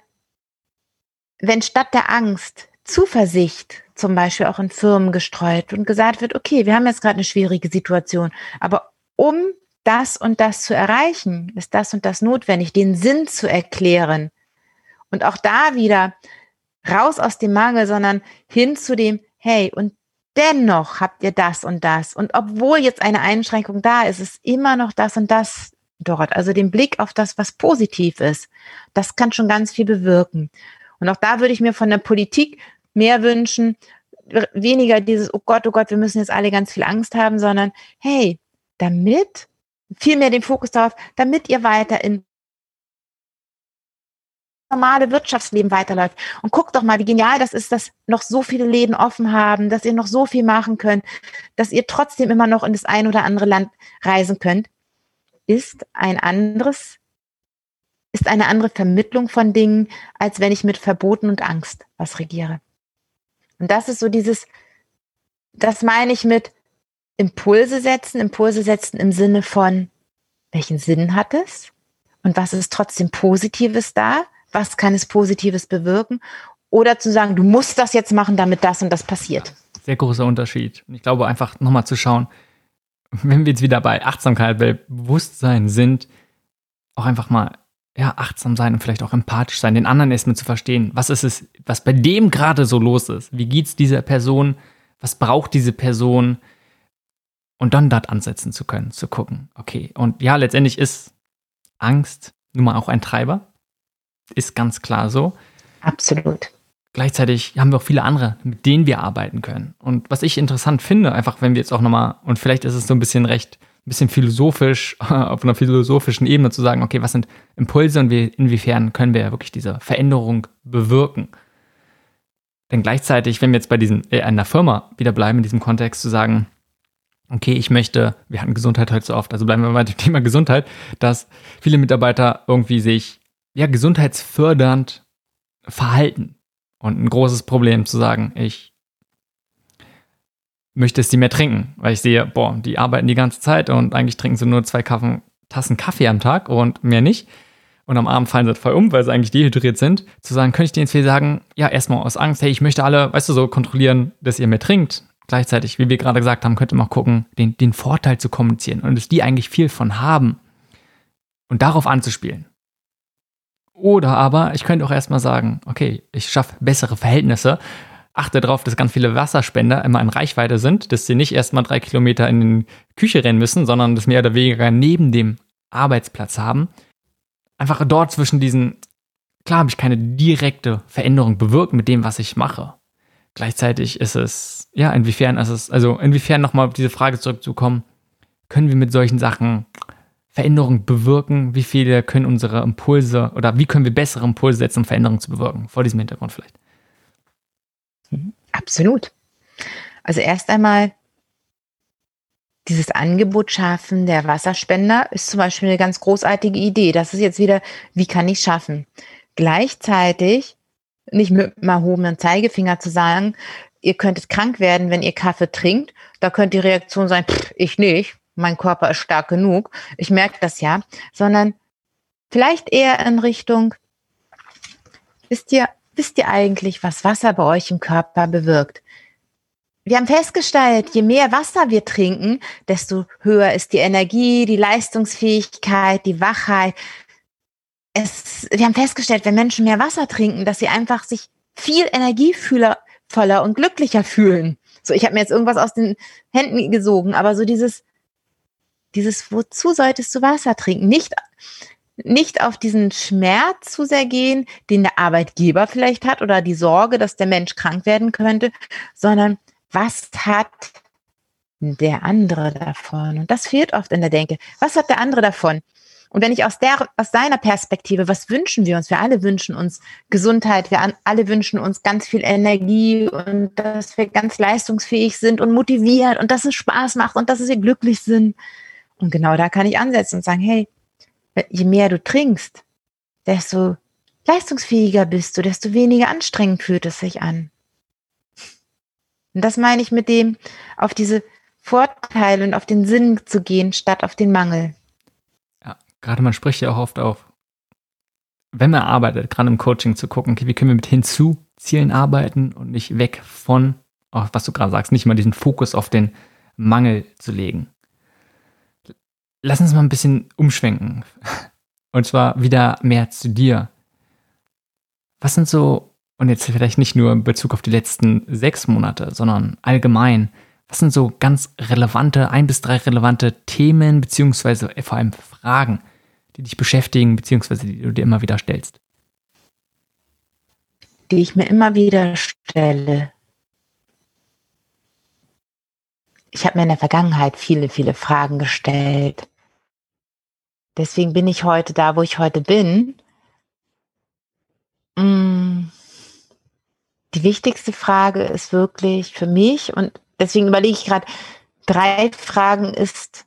wenn statt der Angst Zuversicht zum Beispiel auch in Firmen gestreut und gesagt wird, okay, wir haben jetzt gerade eine schwierige Situation, aber um das und das zu erreichen, ist das und das notwendig, den Sinn zu erklären. Und auch da wieder raus aus dem Mangel, sondern hin zu dem, hey, und dennoch habt ihr das und das. Und obwohl jetzt eine Einschränkung da ist, ist immer noch das und das dort. Also den Blick auf das, was positiv ist, das kann schon ganz viel bewirken. Und auch da würde ich mir von der Politik mehr wünschen, weniger dieses, oh Gott, oh Gott, wir müssen jetzt alle ganz viel Angst haben, sondern hey, damit, viel mehr den Fokus darauf, damit ihr weiter in normale Wirtschaftsleben weiterläuft. Und guck doch mal, wie genial das ist, dass noch so viele Läden offen haben, dass ihr noch so viel machen könnt, dass ihr trotzdem immer noch in das ein oder andere Land reisen könnt, ist ein anderes, ist eine andere Vermittlung von Dingen, als wenn ich mit Verboten und Angst was regiere. Und das ist so dieses, das meine ich mit Impulse setzen, Impulse setzen im Sinne von, welchen Sinn hat es? Und was ist trotzdem Positives da? Was kann es Positives bewirken? Oder zu sagen, du musst das jetzt machen, damit das und das passiert. Sehr großer Unterschied. Und ich glaube, einfach nochmal zu schauen, wenn wir jetzt wieder bei Achtsamkeit, bei Bewusstsein sind, auch einfach mal ja, achtsam sein und vielleicht auch empathisch sein, den anderen erstmal zu verstehen, was ist es, was bei dem gerade so los ist, wie geht es dieser Person, was braucht diese Person und dann dort ansetzen zu können, zu gucken, okay. Und ja, letztendlich ist Angst nun mal auch ein Treiber, ist ganz klar so. Absolut. Gleichzeitig haben wir auch viele andere, mit denen wir arbeiten können. Und was ich interessant finde, einfach wenn wir jetzt auch nochmal, und vielleicht ist es so ein bisschen recht ein bisschen philosophisch, <laughs> auf einer philosophischen Ebene zu sagen, okay, was sind Impulse und wie, inwiefern können wir wirklich diese Veränderung bewirken? Denn gleichzeitig, wenn wir jetzt bei diesen, äh, einer Firma wieder bleiben, in diesem Kontext zu sagen, okay, ich möchte, wir hatten Gesundheit heute so oft, also bleiben wir mal beim Thema Gesundheit, dass viele Mitarbeiter irgendwie sich, ja, gesundheitsfördernd verhalten. Und ein großes Problem zu sagen, ich möchtest sie mehr trinken, weil ich sehe, boah, die arbeiten die ganze Zeit und eigentlich trinken sie nur zwei Kaffen, Tassen Kaffee am Tag und mehr nicht. Und am Abend fallen sie voll um, weil sie eigentlich dehydriert sind. Zu sagen, könnte ich denen jetzt sagen, ja, erstmal aus Angst, hey, ich möchte alle, weißt du, so kontrollieren, dass ihr mehr trinkt. Gleichzeitig, wie wir gerade gesagt haben, könnte man auch gucken, den, den Vorteil zu kommunizieren und dass die eigentlich viel von haben und darauf anzuspielen. Oder aber, ich könnte auch erstmal sagen, okay, ich schaffe bessere Verhältnisse achte darauf, dass ganz viele Wasserspender immer in Reichweite sind, dass sie nicht erstmal drei Kilometer in die Küche rennen müssen, sondern das mehr oder weniger neben dem Arbeitsplatz haben. Einfach dort zwischen diesen, klar habe ich keine direkte Veränderung bewirkt mit dem, was ich mache. Gleichzeitig ist es, ja, inwiefern ist es, also inwiefern nochmal auf diese Frage zurückzukommen, können wir mit solchen Sachen Veränderungen bewirken? Wie viele können unsere Impulse oder wie können wir bessere Impulse setzen, um Veränderungen zu bewirken? Vor diesem Hintergrund vielleicht. Absolut. Also erst einmal dieses Angebot schaffen der Wasserspender ist zum Beispiel eine ganz großartige Idee. Das ist jetzt wieder, wie kann ich schaffen? Gleichzeitig nicht mit einem erhobenen Zeigefinger zu sagen, ihr könntet krank werden, wenn ihr Kaffee trinkt. Da könnte die Reaktion sein, pff, ich nicht, mein Körper ist stark genug, ich merke das ja, sondern vielleicht eher in Richtung, wisst ihr, wisst ihr eigentlich, was Wasser bei euch im Körper bewirkt? Wir haben festgestellt, je mehr Wasser wir trinken, desto höher ist die Energie, die Leistungsfähigkeit, die Wachheit. Es, wir haben festgestellt, wenn Menschen mehr Wasser trinken, dass sie einfach sich viel energievoller und glücklicher fühlen. So, ich habe mir jetzt irgendwas aus den Händen gesogen, aber so dieses, dieses, wozu solltest du Wasser trinken? Nicht, nicht auf diesen Schmerz zu sehr gehen, den der Arbeitgeber vielleicht hat oder die Sorge, dass der Mensch krank werden könnte, sondern was hat der andere davon? Und das fehlt oft in der Denke. Was hat der andere davon? Und wenn ich aus der, aus seiner Perspektive, was wünschen wir uns? Wir alle wünschen uns Gesundheit. Wir alle wünschen uns ganz viel Energie und dass wir ganz leistungsfähig sind und motiviert und dass es Spaß macht und dass wir glücklich sind. Und genau da kann ich ansetzen und sagen, hey, je mehr du trinkst, desto leistungsfähiger bist du, desto weniger anstrengend fühlt es sich an. Und das meine ich mit dem, auf diese Vorteile und auf den Sinn zu gehen, statt auf den Mangel. Ja, gerade man spricht ja auch oft auf, wenn man arbeitet, gerade im Coaching zu gucken, okay, wie können wir mit Hinzu-Zielen arbeiten und nicht weg von, was du gerade sagst, nicht mal diesen Fokus auf den Mangel zu legen lass uns mal ein bisschen umschwenken. Und zwar wieder mehr zu dir. Was sind so, und jetzt vielleicht nicht nur in Bezug auf die letzten sechs Monate, sondern allgemein, was sind so ganz relevante, ein bis drei relevante Themen, beziehungsweise vor allem Fragen, die dich beschäftigen, beziehungsweise die du dir immer wieder stellst? Die ich mir immer wieder stelle. Ich habe mir in der Vergangenheit viele, viele Fragen gestellt. Deswegen bin ich heute da, wo ich heute bin. Mm. Die wichtigste Frage ist wirklich für mich und deswegen überlege ich gerade, drei Fragen ist,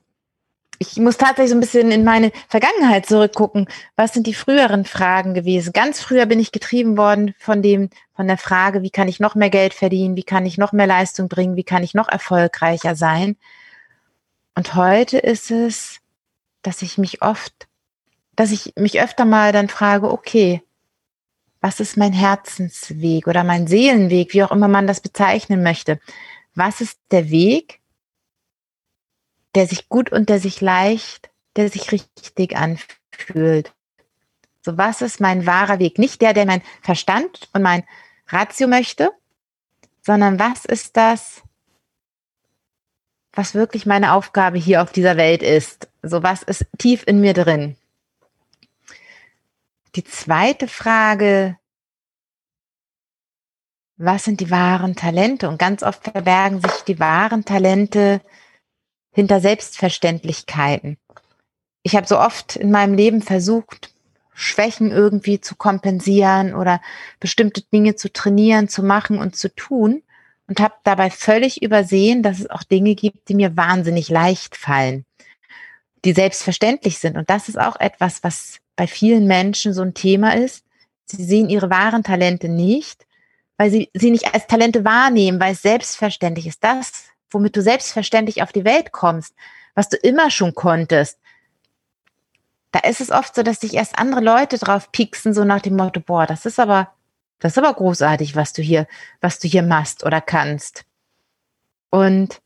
ich muss tatsächlich so ein bisschen in meine Vergangenheit zurückgucken. Was sind die früheren Fragen gewesen? Ganz früher bin ich getrieben worden von dem, von der Frage, wie kann ich noch mehr Geld verdienen? Wie kann ich noch mehr Leistung bringen? Wie kann ich noch erfolgreicher sein? Und heute ist es, dass ich mich oft, dass ich mich öfter mal dann frage, okay, was ist mein Herzensweg oder mein Seelenweg, wie auch immer man das bezeichnen möchte? Was ist der Weg, der sich gut und der sich leicht, der sich richtig anfühlt. So, was ist mein wahrer Weg? Nicht der, der mein Verstand und mein Ratio möchte, sondern was ist das, was wirklich meine Aufgabe hier auf dieser Welt ist? So, was ist tief in mir drin? Die zweite Frage, was sind die wahren Talente? Und ganz oft verbergen sich die wahren Talente hinter Selbstverständlichkeiten. Ich habe so oft in meinem Leben versucht, Schwächen irgendwie zu kompensieren oder bestimmte Dinge zu trainieren, zu machen und zu tun und habe dabei völlig übersehen, dass es auch Dinge gibt, die mir wahnsinnig leicht fallen, die selbstverständlich sind. Und das ist auch etwas, was bei vielen Menschen so ein Thema ist. Sie sehen ihre wahren Talente nicht, weil sie sie nicht als Talente wahrnehmen, weil es selbstverständlich ist. Das womit du selbstverständlich auf die Welt kommst, was du immer schon konntest, da ist es oft so, dass sich erst andere Leute drauf pieksen, so nach dem Motto, boah, das ist aber, das ist aber großartig, was du hier, was du hier machst oder kannst. Und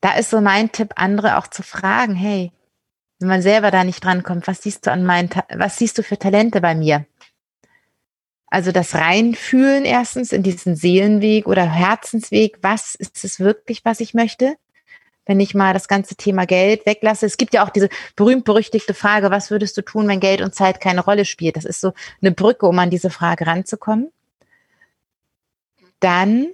da ist so mein Tipp, andere auch zu fragen, hey, wenn man selber da nicht drankommt, was siehst du an meinen, was siehst du für Talente bei mir? Also das Reinfühlen erstens in diesen Seelenweg oder Herzensweg. Was ist es wirklich, was ich möchte? Wenn ich mal das ganze Thema Geld weglasse. Es gibt ja auch diese berühmt-berüchtigte Frage, was würdest du tun, wenn Geld und Zeit keine Rolle spielt? Das ist so eine Brücke, um an diese Frage ranzukommen. Dann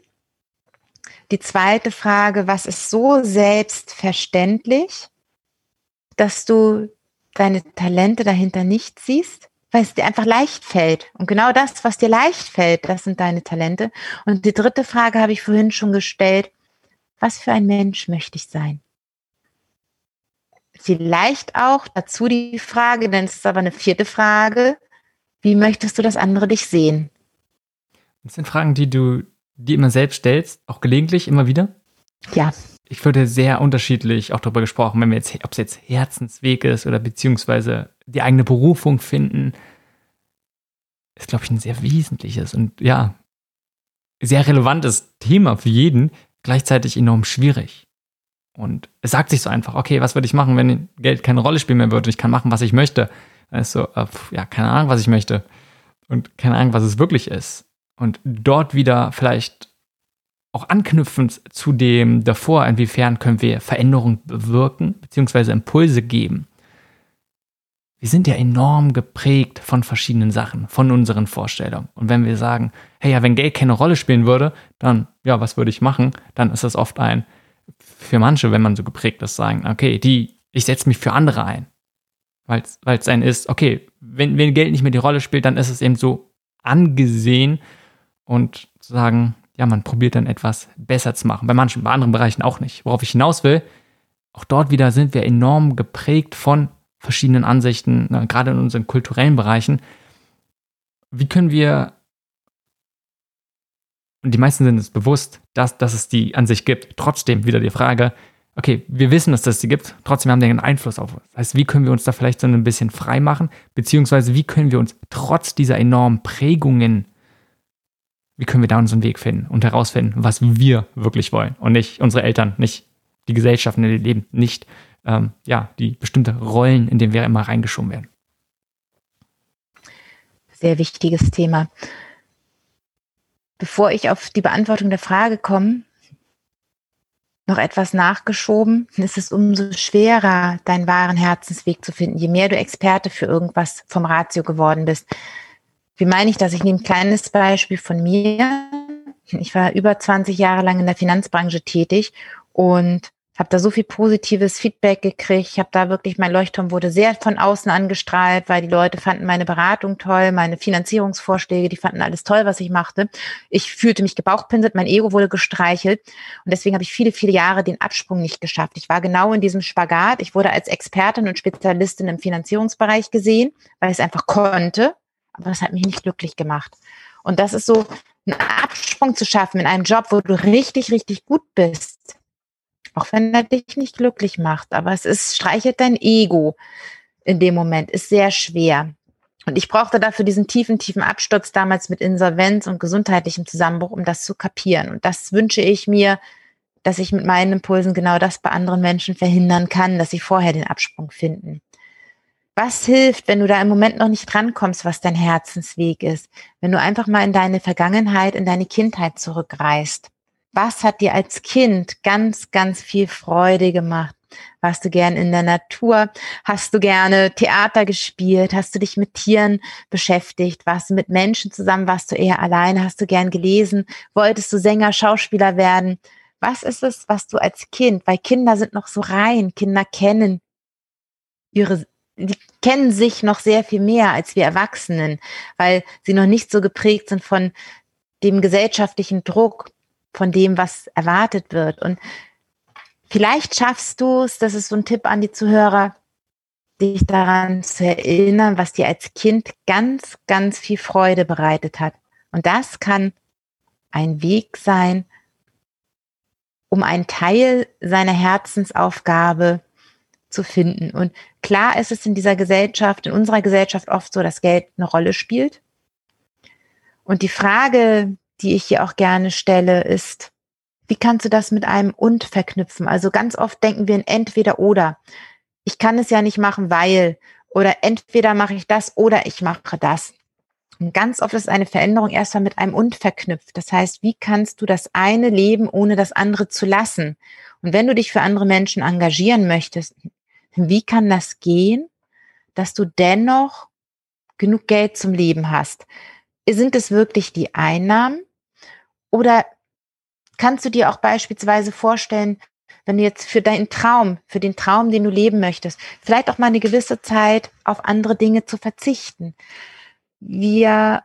die zweite Frage, was ist so selbstverständlich, dass du deine Talente dahinter nicht siehst? weil es dir einfach leicht fällt. Und genau das, was dir leicht fällt, das sind deine Talente. Und die dritte Frage habe ich vorhin schon gestellt. Was für ein Mensch möchte ich sein? Vielleicht auch dazu die Frage, denn es ist aber eine vierte Frage. Wie möchtest du, dass andere dich sehen? Das sind Fragen, die du dir immer selbst stellst, auch gelegentlich, immer wieder? Ja. Ich würde sehr unterschiedlich auch darüber gesprochen, wenn wir jetzt, ob es jetzt Herzensweg ist oder beziehungsweise die eigene Berufung finden, ist, glaube ich, ein sehr wesentliches und ja, sehr relevantes Thema für jeden, gleichzeitig enorm schwierig. Und es sagt sich so einfach, okay, was würde ich machen, wenn Geld keine Rolle spielen mehr würde? Ich kann machen, was ich möchte. Dann ist so, äh, ja, keine Ahnung, was ich möchte. Und keine Ahnung, was es wirklich ist. Und dort wieder vielleicht auch anknüpfend zu dem davor, inwiefern können wir Veränderungen bewirken, beziehungsweise Impulse geben wir sind ja enorm geprägt von verschiedenen Sachen, von unseren Vorstellungen. Und wenn wir sagen, hey, ja, wenn Geld keine Rolle spielen würde, dann, ja, was würde ich machen? Dann ist das oft ein, für manche, wenn man so geprägt ist, sagen, okay, die, ich setze mich für andere ein. Weil es ein ist, okay, wenn, wenn Geld nicht mehr die Rolle spielt, dann ist es eben so angesehen und zu sagen, ja, man probiert dann etwas besser zu machen. Bei manchen, bei anderen Bereichen auch nicht. Worauf ich hinaus will, auch dort wieder sind wir enorm geprägt von verschiedenen Ansichten, gerade in unseren kulturellen Bereichen. Wie können wir, und die meisten sind es bewusst, dass, dass es die an sich gibt, trotzdem wieder die Frage, okay, wir wissen, dass es die gibt, trotzdem haben die einen Einfluss auf uns. Das heißt, wie können wir uns da vielleicht so ein bisschen frei machen, beziehungsweise wie können wir uns trotz dieser enormen Prägungen, wie können wir da unseren Weg finden und herausfinden, was wir wirklich wollen und nicht unsere Eltern, nicht die Gesellschaft, in der wir leben, nicht ähm, ja, die bestimmte Rollen, in denen wir immer reingeschoben werden. Sehr wichtiges Thema. Bevor ich auf die Beantwortung der Frage komme, noch etwas nachgeschoben, ist es umso schwerer, deinen wahren Herzensweg zu finden, je mehr du Experte für irgendwas vom Ratio geworden bist. Wie meine ich das? Ich nehme ein kleines Beispiel von mir. Ich war über 20 Jahre lang in der Finanzbranche tätig und habe da so viel positives Feedback gekriegt. Ich habe da wirklich, mein Leuchtturm wurde sehr von außen angestrahlt, weil die Leute fanden meine Beratung toll, meine Finanzierungsvorschläge, die fanden alles toll, was ich machte. Ich fühlte mich gebauchpinselt, mein Ego wurde gestreichelt und deswegen habe ich viele, viele Jahre den Absprung nicht geschafft. Ich war genau in diesem Spagat. Ich wurde als Expertin und Spezialistin im Finanzierungsbereich gesehen, weil ich es einfach konnte, aber das hat mich nicht glücklich gemacht. Und das ist so, einen Absprung zu schaffen in einem Job, wo du richtig, richtig gut bist auch wenn er dich nicht glücklich macht. Aber es ist, streichelt dein Ego in dem Moment, ist sehr schwer. Und ich brauchte dafür diesen tiefen, tiefen Absturz damals mit Insolvenz und gesundheitlichem Zusammenbruch, um das zu kapieren. Und das wünsche ich mir, dass ich mit meinen Impulsen genau das bei anderen Menschen verhindern kann, dass sie vorher den Absprung finden. Was hilft, wenn du da im Moment noch nicht drankommst, was dein Herzensweg ist? Wenn du einfach mal in deine Vergangenheit, in deine Kindheit zurückreist was hat dir als Kind ganz, ganz viel Freude gemacht? Warst du gern in der Natur? Hast du gerne Theater gespielt? Hast du dich mit Tieren beschäftigt? Warst du mit Menschen zusammen? Warst du eher alleine? Hast du gern gelesen? Wolltest du Sänger, Schauspieler werden? Was ist es, was du als Kind, weil Kinder sind noch so rein, Kinder kennen ihre, die kennen sich noch sehr viel mehr als wir Erwachsenen, weil sie noch nicht so geprägt sind von dem gesellschaftlichen Druck, von dem, was erwartet wird. Und vielleicht schaffst du es, das ist so ein Tipp an die Zuhörer, dich daran zu erinnern, was dir als Kind ganz, ganz viel Freude bereitet hat. Und das kann ein Weg sein, um einen Teil seiner Herzensaufgabe zu finden. Und klar ist es in dieser Gesellschaft, in unserer Gesellschaft oft so, dass Geld eine Rolle spielt. Und die Frage, die ich hier auch gerne stelle, ist, wie kannst du das mit einem und verknüpfen? Also ganz oft denken wir in entweder oder. Ich kann es ja nicht machen, weil oder entweder mache ich das oder ich mache das. Und ganz oft ist eine Veränderung erstmal mit einem und verknüpft. Das heißt, wie kannst du das eine leben, ohne das andere zu lassen? Und wenn du dich für andere Menschen engagieren möchtest, wie kann das gehen, dass du dennoch genug Geld zum Leben hast? Sind es wirklich die Einnahmen oder kannst du dir auch beispielsweise vorstellen, wenn du jetzt für deinen Traum, für den Traum, den du leben möchtest, vielleicht auch mal eine gewisse Zeit auf andere Dinge zu verzichten? Wir,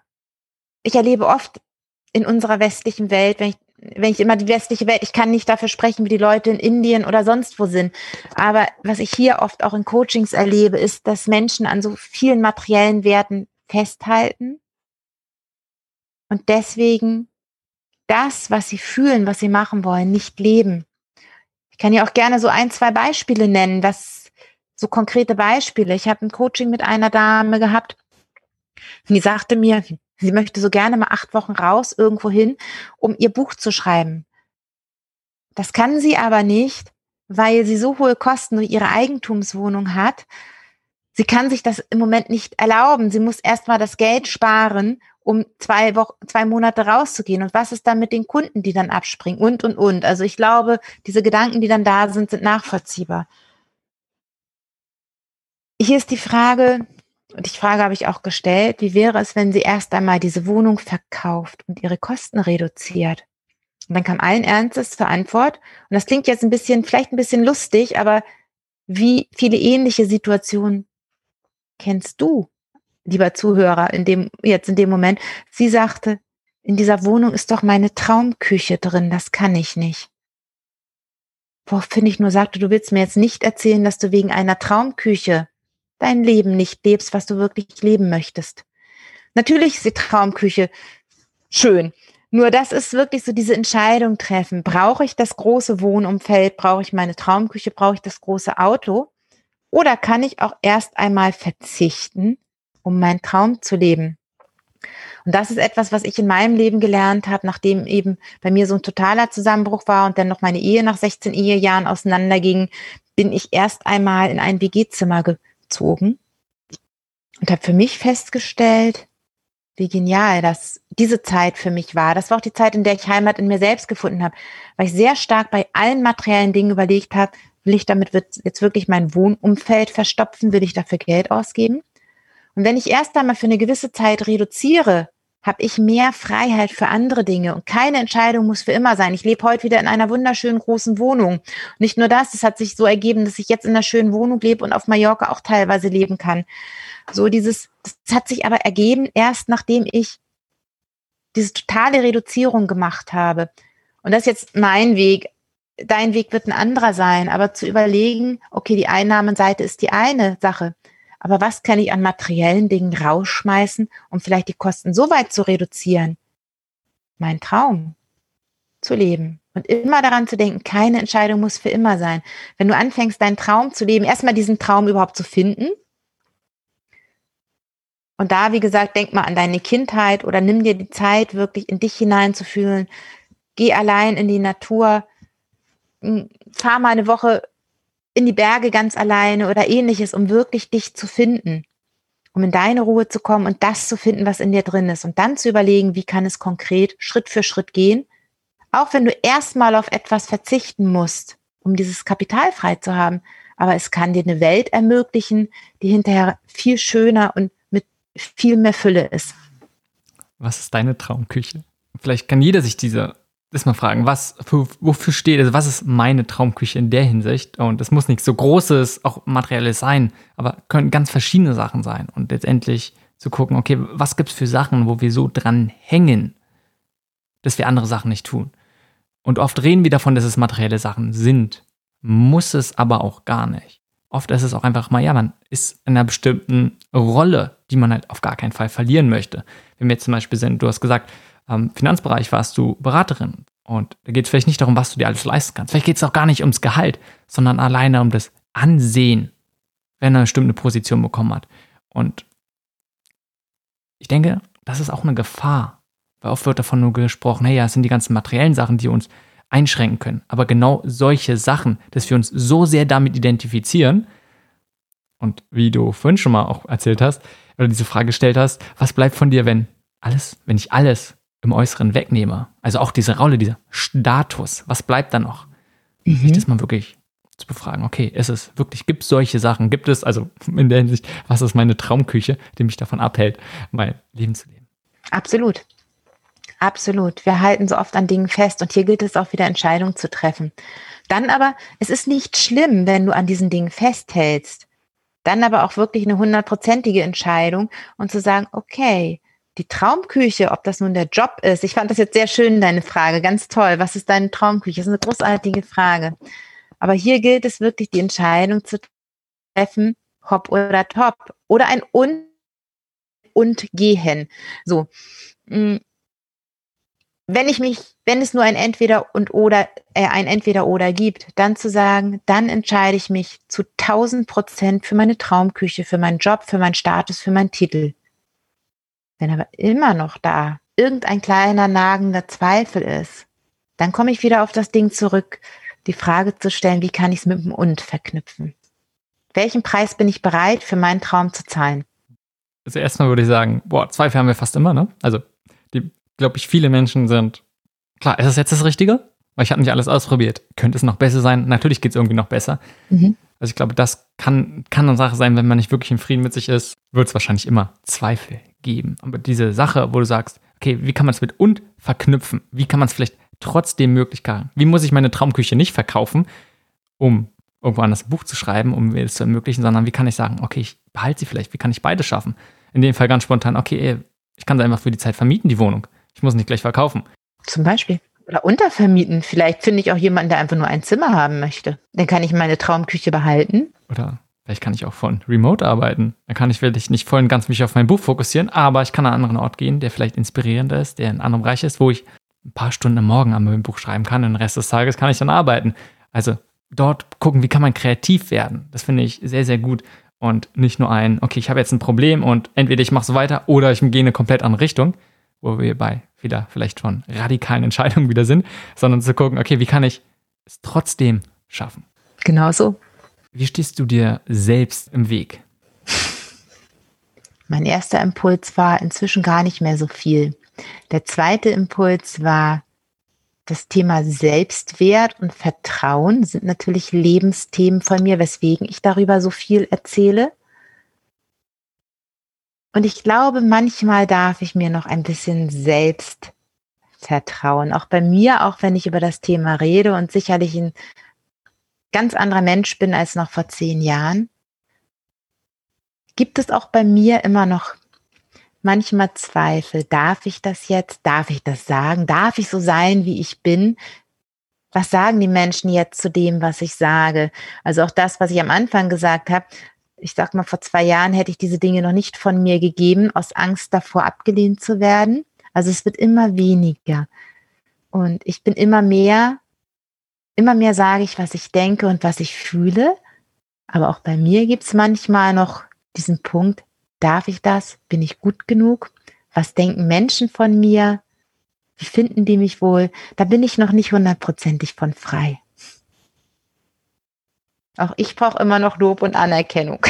ich erlebe oft in unserer westlichen Welt, wenn ich wenn ich immer die westliche Welt, ich kann nicht dafür sprechen, wie die Leute in Indien oder sonst wo sind. Aber was ich hier oft auch in Coachings erlebe, ist, dass Menschen an so vielen materiellen Werten festhalten und deswegen das, was sie fühlen, was sie machen wollen, nicht leben. Ich kann ja auch gerne so ein, zwei Beispiele nennen, das so konkrete Beispiele. Ich habe ein Coaching mit einer Dame gehabt, die sagte mir, sie möchte so gerne mal acht Wochen raus irgendwo hin, um ihr Buch zu schreiben. Das kann sie aber nicht, weil sie so hohe Kosten durch ihre Eigentumswohnung hat. Sie kann sich das im Moment nicht erlauben. Sie muss erstmal das Geld sparen, um zwei Wochen, zwei Monate rauszugehen? Und was ist dann mit den Kunden, die dann abspringen? Und, und, und. Also ich glaube, diese Gedanken, die dann da sind, sind nachvollziehbar. Hier ist die Frage, und die Frage habe ich auch gestellt, wie wäre es, wenn sie erst einmal diese Wohnung verkauft und ihre Kosten reduziert? Und dann kam allen Ernstes zur Antwort, und das klingt jetzt ein bisschen, vielleicht ein bisschen lustig, aber wie viele ähnliche Situationen kennst du? Lieber Zuhörer, in dem, jetzt in dem Moment, sie sagte, in dieser Wohnung ist doch meine Traumküche drin, das kann ich nicht. Woraufhin ich nur sagte, du willst mir jetzt nicht erzählen, dass du wegen einer Traumküche dein Leben nicht lebst, was du wirklich leben möchtest. Natürlich ist die Traumküche schön. Nur das ist wirklich so diese Entscheidung treffen. Brauche ich das große Wohnumfeld? Brauche ich meine Traumküche? Brauche ich das große Auto? Oder kann ich auch erst einmal verzichten um meinen Traum zu leben. Und das ist etwas, was ich in meinem Leben gelernt habe, nachdem eben bei mir so ein totaler Zusammenbruch war und dann noch meine Ehe nach 16 Ehejahren auseinanderging, bin ich erst einmal in ein WG-Zimmer gezogen und habe für mich festgestellt, wie genial das diese Zeit für mich war. Das war auch die Zeit, in der ich Heimat in mir selbst gefunden habe, weil ich sehr stark bei allen materiellen Dingen überlegt habe, will ich damit jetzt wirklich mein Wohnumfeld verstopfen, will ich dafür Geld ausgeben? Und wenn ich erst einmal für eine gewisse Zeit reduziere, habe ich mehr Freiheit für andere Dinge und keine Entscheidung muss für immer sein. Ich lebe heute wieder in einer wunderschönen großen Wohnung. Nicht nur das, es hat sich so ergeben, dass ich jetzt in einer schönen Wohnung lebe und auf Mallorca auch teilweise leben kann. So dieses, das hat sich aber ergeben erst nachdem ich diese totale Reduzierung gemacht habe. Und das ist jetzt mein Weg. Dein Weg wird ein anderer sein, aber zu überlegen, okay, die Einnahmenseite ist die eine Sache. Aber was kann ich an materiellen Dingen rausschmeißen, um vielleicht die Kosten so weit zu reduzieren? Mein Traum zu leben und immer daran zu denken, keine Entscheidung muss für immer sein. Wenn du anfängst, deinen Traum zu leben, erstmal diesen Traum überhaupt zu finden. Und da, wie gesagt, denk mal an deine Kindheit oder nimm dir die Zeit, wirklich in dich hineinzufühlen. Geh allein in die Natur. Hm, fahr mal eine Woche in die Berge ganz alleine oder ähnliches, um wirklich dich zu finden, um in deine Ruhe zu kommen und das zu finden, was in dir drin ist und dann zu überlegen, wie kann es konkret Schritt für Schritt gehen, auch wenn du erstmal auf etwas verzichten musst, um dieses Kapital frei zu haben, aber es kann dir eine Welt ermöglichen, die hinterher viel schöner und mit viel mehr Fülle ist. Was ist deine Traumküche? Vielleicht kann jeder sich diese das mal fragen, was, für, wofür steht, also was ist meine Traumküche in der Hinsicht? Und es muss nichts so Großes, auch Materielles sein, aber können ganz verschiedene Sachen sein. Und letztendlich zu gucken, okay, was gibt es für Sachen, wo wir so dran hängen, dass wir andere Sachen nicht tun? Und oft reden wir davon, dass es materielle Sachen sind, muss es aber auch gar nicht. Oft ist es auch einfach mal, ja, man ist in einer bestimmten Rolle, die man halt auf gar keinen Fall verlieren möchte. Wenn wir jetzt zum Beispiel sind, du hast gesagt, am Finanzbereich warst du Beraterin. Und da geht es vielleicht nicht darum, was du dir alles leisten kannst. Vielleicht geht es auch gar nicht ums Gehalt, sondern alleine um das Ansehen, wenn er eine bestimmte Position bekommen hat. Und ich denke, das ist auch eine Gefahr. Weil oft wird davon nur gesprochen, hey, ja, es sind die ganzen materiellen Sachen, die uns einschränken können. Aber genau solche Sachen, dass wir uns so sehr damit identifizieren, und wie du vorhin schon mal auch erzählt hast, oder diese Frage gestellt hast, was bleibt von dir, wenn alles, wenn ich alles im Äußeren wegnehme, also auch diese Rolle, dieser Status, was bleibt dann noch? Mhm. Sich das mal wirklich zu befragen, okay, ist es wirklich, gibt es solche Sachen, gibt es, also <laughs> in der Hinsicht, was ist meine Traumküche, die mich davon abhält, mein Leben zu leben? Absolut. Absolut. Wir halten so oft an Dingen fest und hier gilt es auch wieder Entscheidungen zu treffen. Dann aber, es ist nicht schlimm, wenn du an diesen Dingen festhältst. Dann aber auch wirklich eine hundertprozentige Entscheidung und zu sagen, okay, die Traumküche, ob das nun der Job ist. Ich fand das jetzt sehr schön, deine Frage. Ganz toll. Was ist deine Traumküche? Das ist eine großartige Frage. Aber hier gilt es wirklich, die Entscheidung zu treffen, hopp oder top. Oder ein und und gehen. So. Mm. Wenn ich mich, wenn es nur ein Entweder und oder, äh, ein Entweder oder gibt, dann zu sagen, dann entscheide ich mich zu 1000 Prozent für meine Traumküche, für meinen Job, für meinen Status, für meinen Titel. Wenn aber immer noch da irgendein kleiner nagender Zweifel ist, dann komme ich wieder auf das Ding zurück, die Frage zu stellen, wie kann ich es mit dem Und verknüpfen? Welchen Preis bin ich bereit, für meinen Traum zu zahlen? Also erstmal würde ich sagen, boah, Zweifel haben wir fast immer, ne? Also, die, glaube ich, viele Menschen sind, klar, ist es jetzt das Richtige? Weil ich habe nicht alles ausprobiert. Könnte es noch besser sein? Natürlich geht es irgendwie noch besser. Mhm. Also ich glaube, das kann, kann eine Sache sein, wenn man nicht wirklich im Frieden mit sich ist, wird es wahrscheinlich immer Zweifel geben. Aber diese Sache, wo du sagst, okay, wie kann man es mit und verknüpfen? Wie kann man es vielleicht trotzdem möglich machen? Wie muss ich meine Traumküche nicht verkaufen, um irgendwo anders ein Buch zu schreiben, um mir das zu ermöglichen, sondern wie kann ich sagen, okay, ich behalte sie vielleicht, wie kann ich beide schaffen? In dem Fall ganz spontan, okay, ich kann sie einfach für die Zeit vermieten, die Wohnung. Ich muss nicht gleich verkaufen. Zum Beispiel. Oder untervermieten. Vielleicht finde ich auch jemanden, der einfach nur ein Zimmer haben möchte. Dann kann ich meine Traumküche behalten. Oder Vielleicht kann ich auch von Remote arbeiten. Dann kann ich vielleicht nicht voll und ganz mich auf mein Buch fokussieren, aber ich kann an einen anderen Ort gehen, der vielleicht inspirierender ist, der in einem anderen Bereich ist, wo ich ein paar Stunden am Morgen an meinem Buch schreiben kann und den Rest des Tages kann ich dann arbeiten. Also dort gucken, wie kann man kreativ werden. Das finde ich sehr, sehr gut. Und nicht nur ein, okay, ich habe jetzt ein Problem und entweder ich mache so weiter oder ich gehe in eine komplett andere Richtung, wo wir bei wieder vielleicht von radikalen Entscheidungen wieder sind, sondern zu gucken, okay, wie kann ich es trotzdem schaffen? Genau so. Wie stehst du dir selbst im Weg? Mein erster Impuls war inzwischen gar nicht mehr so viel. Der zweite Impuls war, das Thema Selbstwert und Vertrauen sind natürlich Lebensthemen von mir, weswegen ich darüber so viel erzähle. Und ich glaube, manchmal darf ich mir noch ein bisschen selbst vertrauen. Auch bei mir, auch wenn ich über das Thema rede und sicherlich ein ganz anderer Mensch bin als noch vor zehn Jahren, gibt es auch bei mir immer noch manchmal Zweifel. Darf ich das jetzt? Darf ich das sagen? Darf ich so sein, wie ich bin? Was sagen die Menschen jetzt zu dem, was ich sage? Also auch das, was ich am Anfang gesagt habe. Ich sag mal, vor zwei Jahren hätte ich diese Dinge noch nicht von mir gegeben, aus Angst davor abgelehnt zu werden. Also es wird immer weniger. Und ich bin immer mehr, immer mehr sage ich, was ich denke und was ich fühle. Aber auch bei mir gibt es manchmal noch diesen Punkt, darf ich das? Bin ich gut genug? Was denken Menschen von mir? Wie finden die mich wohl? Da bin ich noch nicht hundertprozentig von frei. Auch ich brauche immer noch Lob und Anerkennung.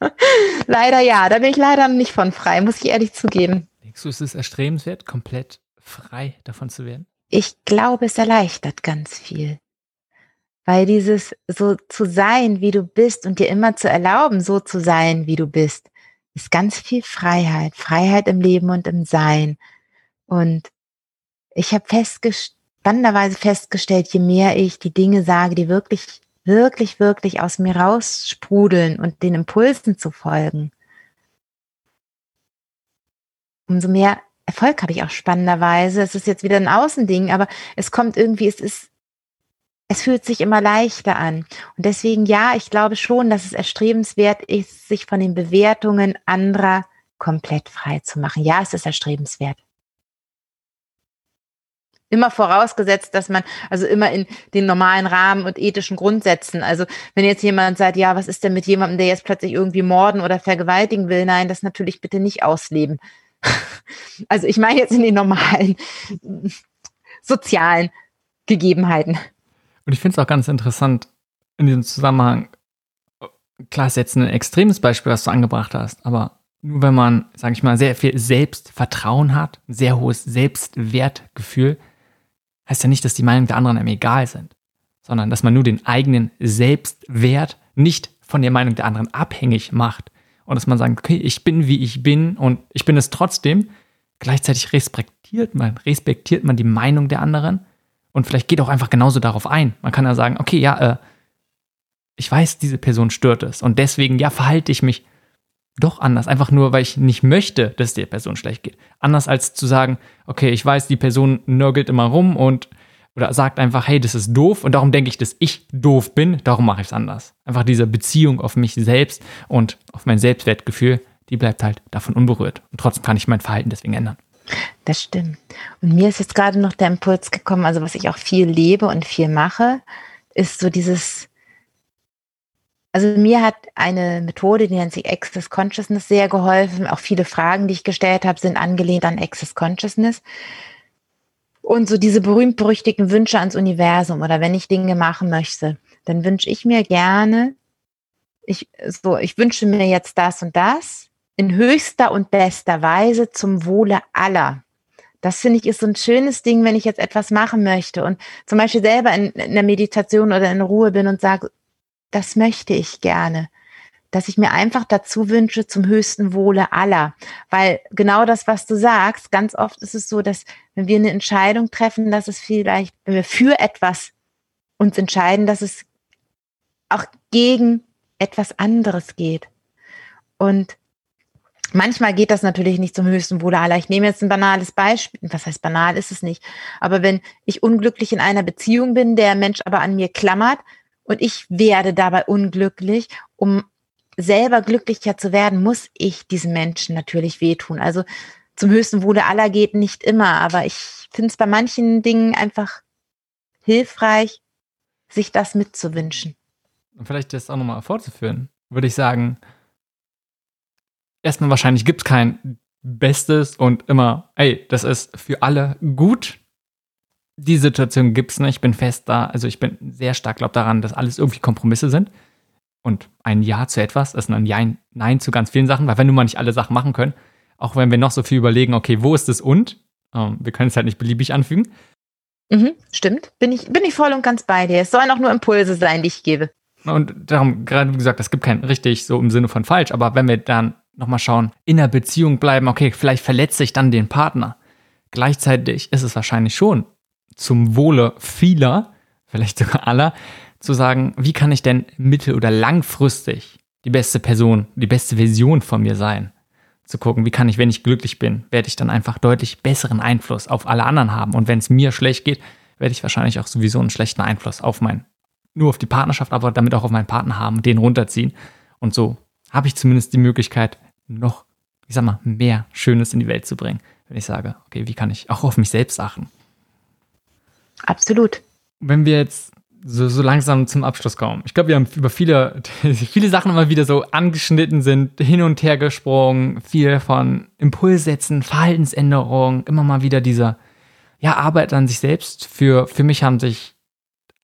<laughs> leider ja, da bin ich leider nicht von frei, muss ich ehrlich zugeben. Denkst du, es ist erstrebenswert, komplett frei davon zu werden? Ich glaube, es erleichtert ganz viel. Weil dieses so zu sein, wie du bist und dir immer zu erlauben, so zu sein, wie du bist, ist ganz viel Freiheit. Freiheit im Leben und im Sein. Und ich habe festgestellt, spannenderweise festgestellt, je mehr ich die Dinge sage, die wirklich, wirklich, wirklich aus mir raussprudeln und den Impulsen zu folgen, umso mehr Erfolg habe ich auch spannenderweise. Es ist jetzt wieder ein Außending, aber es kommt irgendwie, es ist es fühlt sich immer leichter an. Und deswegen, ja, ich glaube schon, dass es erstrebenswert ist, sich von den Bewertungen anderer komplett frei zu machen. Ja, es ist erstrebenswert. Immer vorausgesetzt, dass man, also immer in den normalen Rahmen und ethischen Grundsätzen. Also wenn jetzt jemand sagt, ja, was ist denn mit jemandem, der jetzt plötzlich irgendwie morden oder vergewaltigen will? Nein, das natürlich bitte nicht ausleben. <laughs> Also ich meine jetzt in den normalen <laughs> sozialen Gegebenheiten. Und ich finde es auch ganz interessant in diesem Zusammenhang, klar ist jetzt ein extremes Beispiel, was du angebracht hast, aber nur wenn man, sage ich mal, sehr viel Selbstvertrauen hat, sehr hohes Selbstwertgefühl, heißt ja nicht, dass die Meinungen der anderen einem egal sind, sondern dass man nur den eigenen Selbstwert nicht von der Meinung der anderen abhängig macht und dass man sagt, okay, ich bin wie ich bin und ich bin es trotzdem. Gleichzeitig respektiert man, respektiert man die Meinung der anderen und vielleicht geht auch einfach genauso darauf ein. Man kann ja sagen, okay, ja, äh, ich weiß, diese Person stört es. Und deswegen, ja, verhalte ich mich doch anders. Einfach nur, weil ich nicht möchte, dass es der Person schlecht geht. Anders als zu sagen, okay, ich weiß, die Person nörgelt immer rum und oder sagt einfach, hey, das ist doof und darum denke ich, dass ich doof bin, darum mache ich es anders. Einfach diese Beziehung auf mich selbst und auf mein Selbstwertgefühl, die bleibt halt davon unberührt. Und trotzdem kann ich mein Verhalten deswegen ändern. Das stimmt. Und mir ist jetzt gerade noch der Impuls gekommen, also was ich auch viel lebe und viel mache, ist so dieses, also mir hat eine Methode, die nennt sich Access Consciousness, sehr geholfen. Auch viele Fragen, die ich gestellt habe, sind angelehnt an Access Consciousness. Und so diese berühmt-berüchtigten Wünsche ans Universum oder wenn ich Dinge machen möchte, dann wünsche ich mir gerne, ich, so, ich wünsche mir jetzt das und das in höchster und bester Weise zum Wohle aller. Das finde ich ist so ein schönes Ding, wenn ich jetzt etwas machen möchte und zum Beispiel selber in, in der Meditation oder in Ruhe bin und sage, das möchte ich gerne. Dass ich mir einfach dazu wünsche zum höchsten Wohle aller. Weil genau das, was du sagst, ganz oft ist es so, dass wenn wir eine Entscheidung treffen, dass es vielleicht, wenn wir für etwas uns entscheiden, dass es auch gegen etwas anderes geht. Und Manchmal geht das natürlich nicht zum höchsten Wohle aller. Ich nehme jetzt ein banales Beispiel. Was heißt banal ist es nicht? Aber wenn ich unglücklich in einer Beziehung bin, der Mensch aber an mir klammert und ich werde dabei unglücklich, um selber glücklicher zu werden, muss ich diesem Menschen natürlich wehtun. Also zum höchsten Wohle aller geht nicht immer, aber ich finde es bei manchen Dingen einfach hilfreich, sich das mitzuwünschen. Und vielleicht das auch nochmal fortzuführen, würde ich sagen, erstmal wahrscheinlich gibt es kein Bestes und immer, ey, das ist für alle gut. Die Situation gibt es nicht. Ich bin fest da, also ich bin sehr stark glaub daran, dass alles irgendwie Kompromisse sind. Und ein Ja zu etwas ist ein ja, Nein zu ganz vielen Sachen, weil wenn wir mal nicht alle Sachen machen können, auch wenn wir noch so viel überlegen, okay, wo ist das und? Ähm, wir können es halt nicht beliebig anfügen. Mhm, stimmt. Bin ich, bin ich voll und ganz bei dir. Es sollen auch nur Impulse sein, die ich gebe. Und darum, gerade wie gesagt, es gibt kein richtig so im Sinne von falsch, aber wenn wir dann nochmal schauen, in der Beziehung bleiben, okay, vielleicht verletze ich dann den Partner. Gleichzeitig ist es wahrscheinlich schon zum Wohle vieler, vielleicht sogar aller, zu sagen, wie kann ich denn mittel- oder langfristig die beste Person, die beste Version von mir sein? Zu gucken, wie kann ich, wenn ich glücklich bin, werde ich dann einfach deutlich besseren Einfluss auf alle anderen haben. Und wenn es mir schlecht geht, werde ich wahrscheinlich auch sowieso einen schlechten Einfluss auf mein, nur auf die Partnerschaft, aber damit auch auf meinen Partner haben, den runterziehen. Und so habe ich zumindest die Möglichkeit, noch, ich sag mal, mehr Schönes in die Welt zu bringen, wenn ich sage, okay, wie kann ich auch auf mich selbst achten? Absolut. Wenn wir jetzt so, so langsam zum Abschluss kommen. Ich glaube, wir haben über viele, <laughs> viele Sachen immer wieder so angeschnitten sind, hin und her gesprungen, viel von Impulssätzen, Verhaltensänderungen, immer mal wieder dieser, ja, Arbeit an sich selbst. Für, für mich haben sich,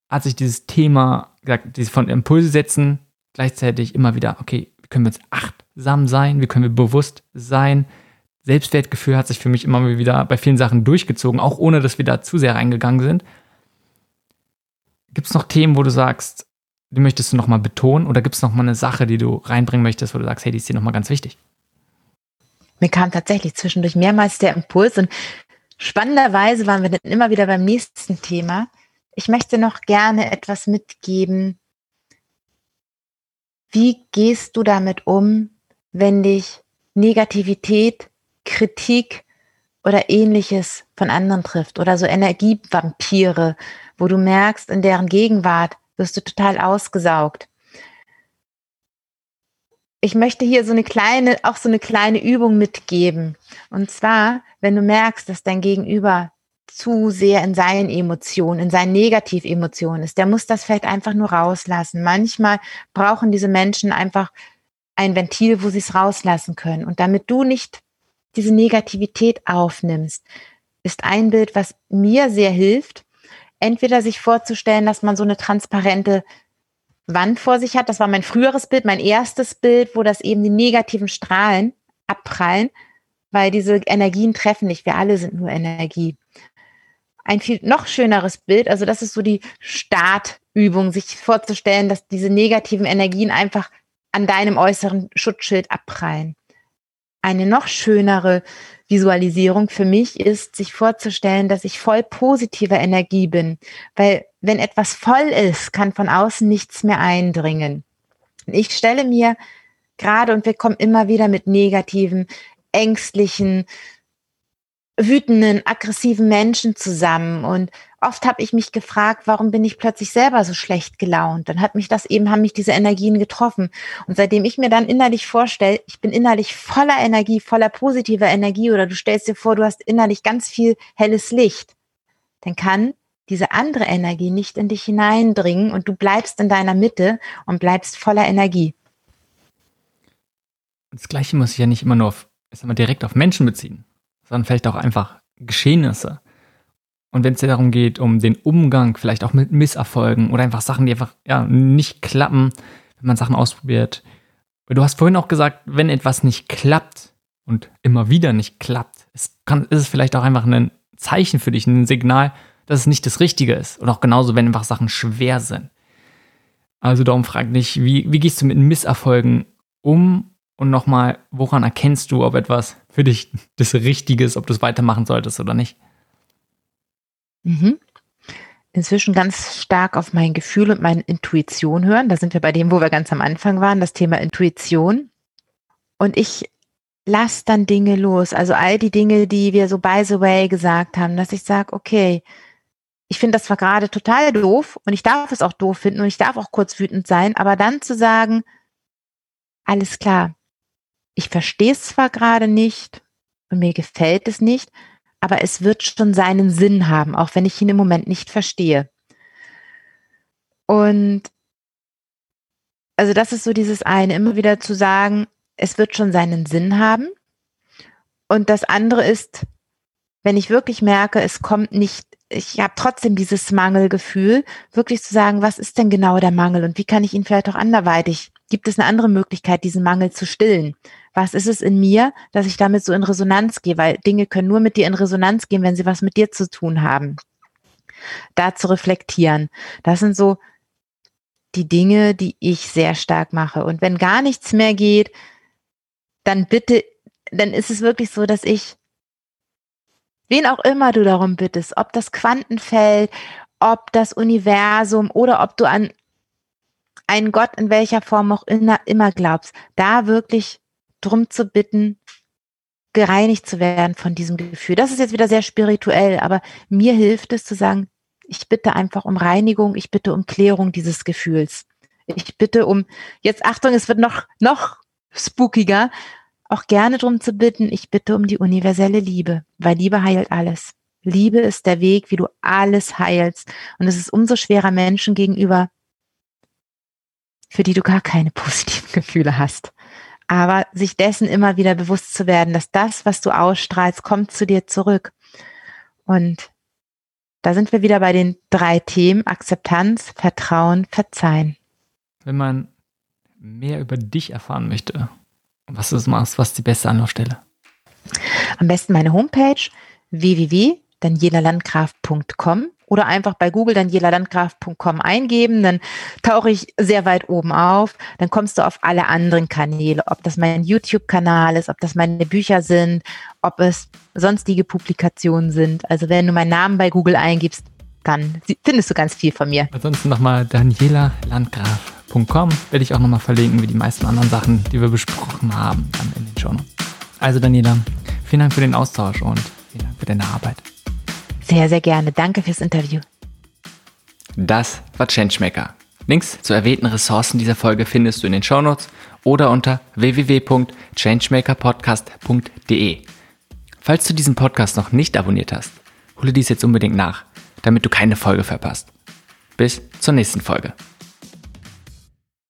hat sich dieses Thema, gesagt, dieses von Impulssätzen gleichzeitig immer wieder, okay, wie können wir jetzt achtsam sein, wie können wir bewusst sein. Selbstwertgefühl hat sich für mich immer wieder bei vielen Sachen durchgezogen, auch ohne dass wir da zu sehr reingegangen sind. Gibt es noch Themen, wo du sagst, die möchtest du nochmal betonen oder gibt es nochmal eine Sache, die du reinbringen möchtest, wo du sagst, hey, die ist dir nochmal ganz wichtig? Mir kam tatsächlich zwischendurch mehrmals der Impuls und spannenderweise waren wir dann immer wieder beim nächsten Thema. Ich möchte noch gerne etwas mitgeben. Wie gehst du damit um, wenn dich Negativität, Kritik oder ähnliches von anderen trifft oder so Energievampire, wo du merkst, in deren Gegenwart wirst du total ausgesaugt. Ich möchte hier so eine kleine, auch so eine kleine Übung mitgeben. Und zwar, wenn du merkst, dass dein Gegenüber zu sehr in seinen Emotionen, in seinen Negativemotionen ist, der muss das vielleicht einfach nur rauslassen. Manchmal brauchen diese Menschen einfach ein Ventil, wo sie es rauslassen können. Und damit du nicht diese Negativität aufnimmst, ist ein Bild, was mir sehr hilft, entweder sich vorzustellen, dass man so eine transparente Wand vor sich hat. Das war mein früheres Bild, mein erstes Bild, wo das eben die negativen Strahlen abprallen, weil diese Energien treffen nicht. Wir alle sind nur Energie. Ein viel noch schöneres Bild, also das ist so die Startübung, sich vorzustellen, dass diese negativen Energien einfach an deinem äußeren Schutzschild abprallen. Eine noch schönere Visualisierung für mich ist, sich vorzustellen, dass ich voll positiver Energie bin. Weil wenn etwas voll ist, kann von außen nichts mehr eindringen. Ich stelle mir gerade, und wir kommen immer wieder mit negativen, ängstlichen, wütenden, aggressiven Menschen zusammen. Und oft habe ich mich gefragt, warum bin ich plötzlich selber so schlecht gelaunt? Dann hat mich das eben, haben mich diese Energien getroffen. Und seitdem ich mir dann innerlich vorstelle, ich bin innerlich voller Energie, voller positiver Energie, oder du stellst dir vor, du hast innerlich ganz viel helles Licht, dann kann diese andere Energie nicht in dich hineindringen und du bleibst in deiner Mitte und bleibst voller Energie. Das Gleiche muss ich ja nicht immer nur auf, ich sag mal, direkt auf Menschen beziehen sondern vielleicht auch einfach Geschehnisse. Und wenn es dir darum geht, um den Umgang vielleicht auch mit Misserfolgen oder einfach Sachen, die einfach ja, nicht klappen, wenn man Sachen ausprobiert. Du hast vorhin auch gesagt, wenn etwas nicht klappt und immer wieder nicht klappt, es kann, ist es vielleicht auch einfach ein Zeichen für dich, ein Signal, dass es nicht das Richtige ist. Und auch genauso, wenn einfach Sachen schwer sind. Also darum frag dich, wie, wie gehst du mit Misserfolgen um und nochmal, woran erkennst du, ob etwas für dich das Richtige ist, ob du es weitermachen solltest oder nicht? Mhm. Inzwischen ganz stark auf mein Gefühl und meine Intuition hören. Da sind wir bei dem, wo wir ganz am Anfang waren, das Thema Intuition. Und ich lasse dann Dinge los. Also all die Dinge, die wir so by the way gesagt haben, dass ich sage, okay, ich finde das zwar gerade total doof und ich darf es auch doof finden und ich darf auch kurz wütend sein, aber dann zu sagen, alles klar, ich verstehe es zwar gerade nicht und mir gefällt es nicht, aber es wird schon seinen Sinn haben, auch wenn ich ihn im Moment nicht verstehe. Und also das ist so dieses eine, immer wieder zu sagen, es wird schon seinen Sinn haben. Und das andere ist, wenn ich wirklich merke, es kommt nicht, ich habe trotzdem dieses Mangelgefühl, wirklich zu sagen, was ist denn genau der Mangel und wie kann ich ihn vielleicht auch anderweitig, gibt es eine andere Möglichkeit, diesen Mangel zu stillen? was ist es in mir, dass ich damit so in Resonanz gehe, weil Dinge können nur mit dir in Resonanz gehen, wenn sie was mit dir zu tun haben. Da zu reflektieren. Das sind so die Dinge, die ich sehr stark mache. Und wenn gar nichts mehr geht, dann bitte, dann ist es wirklich so, dass ich, wen auch immer du darum bittest, ob das Quantenfeld, ob das Universum oder ob du an einen Gott in welcher Form auch immer glaubst, da wirklich drum zu bitten, gereinigt zu werden von diesem Gefühl. Das ist jetzt wieder sehr spirituell, aber mir hilft es zu sagen, ich bitte einfach um Reinigung, ich bitte um Klärung dieses Gefühls. Ich bitte um, jetzt Achtung, es wird noch, noch spookiger, auch gerne darum zu bitten, ich bitte um die universelle Liebe, weil Liebe heilt alles. Liebe ist der Weg, wie du alles heilst. Und es ist umso schwerer Menschen gegenüber, für die du gar keine <laughs> positiven Gefühle hast. Aber sich dessen immer wieder bewusst zu werden, dass das, was du ausstrahlst, kommt zu dir zurück. Und da sind wir wieder bei den drei Themen Akzeptanz, Vertrauen, Verzeihen. Wenn man mehr über dich erfahren möchte, was du machst, was ist die beste Anlaufstelle? Am besten meine Homepage www.danielalandgraf.com oder einfach bei Google danielalandgraf.com eingeben, dann tauche ich sehr weit oben auf, dann kommst du auf alle anderen Kanäle, ob das mein YouTube-Kanal ist, ob das meine Bücher sind, ob es sonstige Publikationen sind. Also wenn du meinen Namen bei Google eingibst, dann findest du ganz viel von mir. Ansonsten nochmal danielalandgraf.com werde ich auch nochmal verlinken, wie die meisten anderen Sachen, die wir besprochen haben, dann in den Show Also Daniela, vielen Dank für den Austausch und vielen Dank für deine Arbeit. Sehr, sehr gerne. Danke fürs Interview. Das war Changemaker. Links zu erwähnten Ressourcen dieser Folge findest du in den Shownotes oder unter www.changemakerpodcast.de. Falls du diesen Podcast noch nicht abonniert hast, hole dies jetzt unbedingt nach, damit du keine Folge verpasst. Bis zur nächsten Folge.